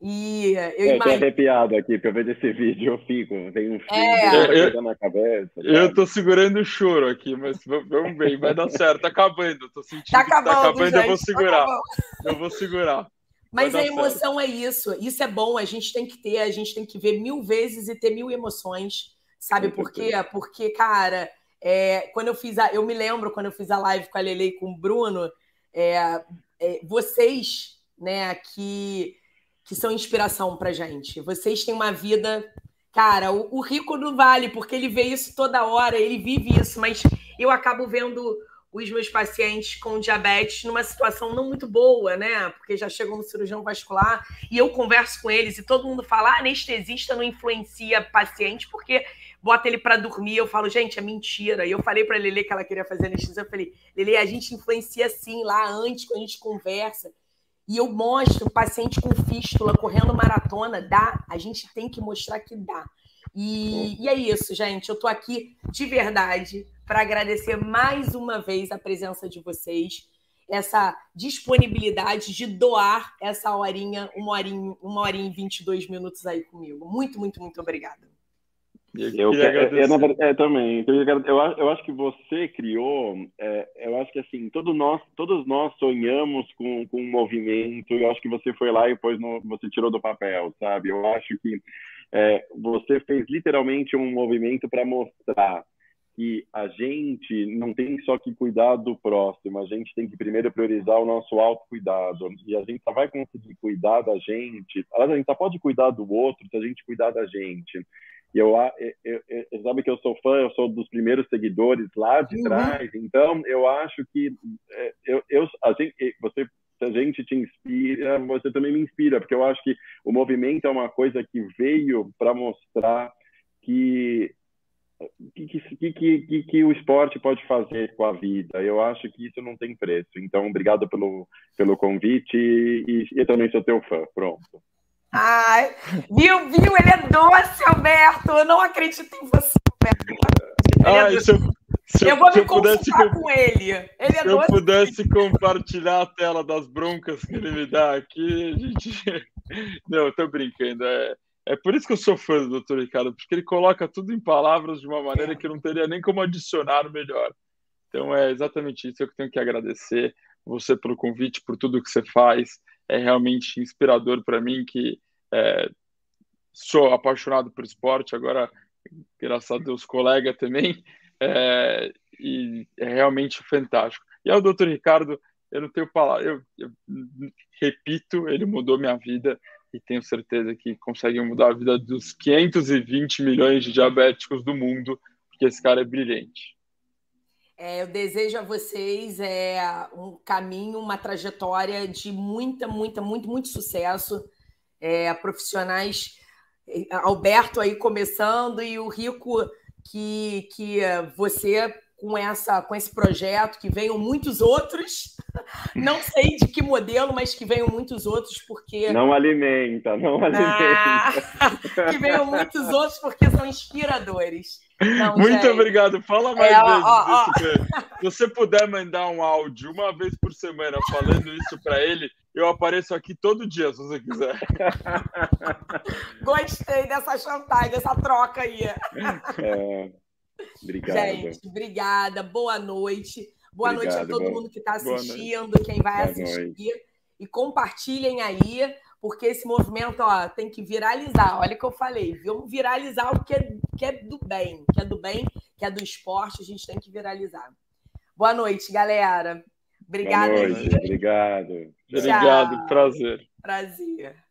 e eu, eu tô arrepiado aqui, porque eu vejo esse vídeo, eu fico, vem um filme é, eu, na cabeça. Eu tô segurando o choro aqui, mas vamos ver, vai dar certo, tá acabando, tô sentindo tá acabando, que tá acabando, gente, eu vou tá segurar. Tá eu vou segurar. Mas a emoção certo. é isso, isso é bom, a gente tem que ter, a gente tem que ver mil vezes e ter mil emoções, sabe por quê? Porque, cara, é, quando eu fiz a, eu me lembro quando eu fiz a live com a Lele e com o Bruno, é, é, vocês, né, que que são inspiração pra gente. Vocês têm uma vida. Cara, o, o, rico não vale, porque ele vê isso toda hora, ele vive isso, mas eu acabo vendo os meus pacientes com diabetes numa situação não muito boa, né? Porque já chegam no cirurgião vascular e eu converso com eles e todo mundo fala: ah, anestesista não influencia paciente porque bota ele para dormir. Eu falo, gente, é mentira. E eu falei para Lele que ela queria fazer anestesia. Eu falei, Lele, a gente influencia sim lá antes, quando a gente conversa e eu mostro paciente com fístula correndo maratona, dá, a gente tem que mostrar que dá. E, e é isso, gente. Eu estou aqui de verdade para agradecer mais uma vez a presença de vocês, essa disponibilidade de doar essa horinha, uma horinha, uma horinha e 22 minutos aí comigo. Muito, muito, muito obrigada. Eu, eu, eu, é, também. Então, eu, eu acho que você criou. É, eu acho que assim, todos nós, todos nós sonhamos com, com um movimento. Eu acho que você foi lá e depois no, você tirou do papel, sabe? Eu acho que é, você fez literalmente um movimento para mostrar que a gente não tem só que cuidar do próximo, a gente tem que primeiro priorizar o nosso autocuidado. E a gente só vai conseguir cuidar da gente, a gente só pode cuidar do outro se a gente cuidar da gente. E eu, eu, eu, sabe que eu sou fã, eu sou dos primeiros seguidores lá de uhum. trás, então eu acho que é, eu, eu, a gente, você, se a gente te inspira, você também me inspira, porque eu acho que o movimento é uma coisa que veio para mostrar que que, que, que, que, o esporte pode fazer com a vida. Eu acho que isso não tem preço. Então, obrigado pelo, pelo convite e, e eu também sou teu fã. Pronto. Ai, viu, viu? Ele é doce, Alberto. Eu não acredito em você, Alberto. Ai, é eu, se eu, vou me consultar com ele. Ele é se eu pudesse compartilhar a tela das broncas que ele me dá aqui, a gente. Não, eu tô brincando. É, é por isso que eu sou fã do Dr. Ricardo, porque ele coloca tudo em palavras de uma maneira que não teria nem como adicionar melhor. Então é exatamente isso que eu tenho que agradecer você pelo convite, por tudo que você faz. É realmente inspirador para mim que é, sou apaixonado por esporte, agora, graças a Deus, colega também, é, e é realmente fantástico. E ao doutor Ricardo, eu não tenho palavra, eu, eu, repito, ele mudou minha vida e tenho certeza que consegue mudar a vida dos 520 milhões de diabéticos do mundo, porque esse cara é brilhante. É, eu desejo a vocês é, um caminho, uma trajetória de muita, muita, muito, muito sucesso. É, profissionais Alberto aí começando e o Rico que, que você com essa com esse projeto, que venham muitos outros. Não sei de que modelo, mas que venham muitos outros, porque. Não alimenta, não ah, alimenta. Ah, que venham muitos outros, porque são inspiradores. Não, Muito gente. obrigado. Fala mais é, vezes ó, ó. Se você puder mandar um áudio uma vez por semana falando isso para ele, eu apareço aqui todo dia, se você quiser. Gostei dessa chantagem, dessa troca aí. É. Obrigado. Gente, obrigada. Boa noite. Boa Obrigado, noite a todo mundo que está assistindo, quem vai boa assistir. Noite. E compartilhem aí, porque esse movimento ó, tem que viralizar. Olha o que eu falei, vamos viralizar o que é, que é do bem, que é do bem, que é do esporte, a gente tem que viralizar. Boa noite, galera. Obrigada. Boa noite, obrigado. Obrigado, prazer. Prazer.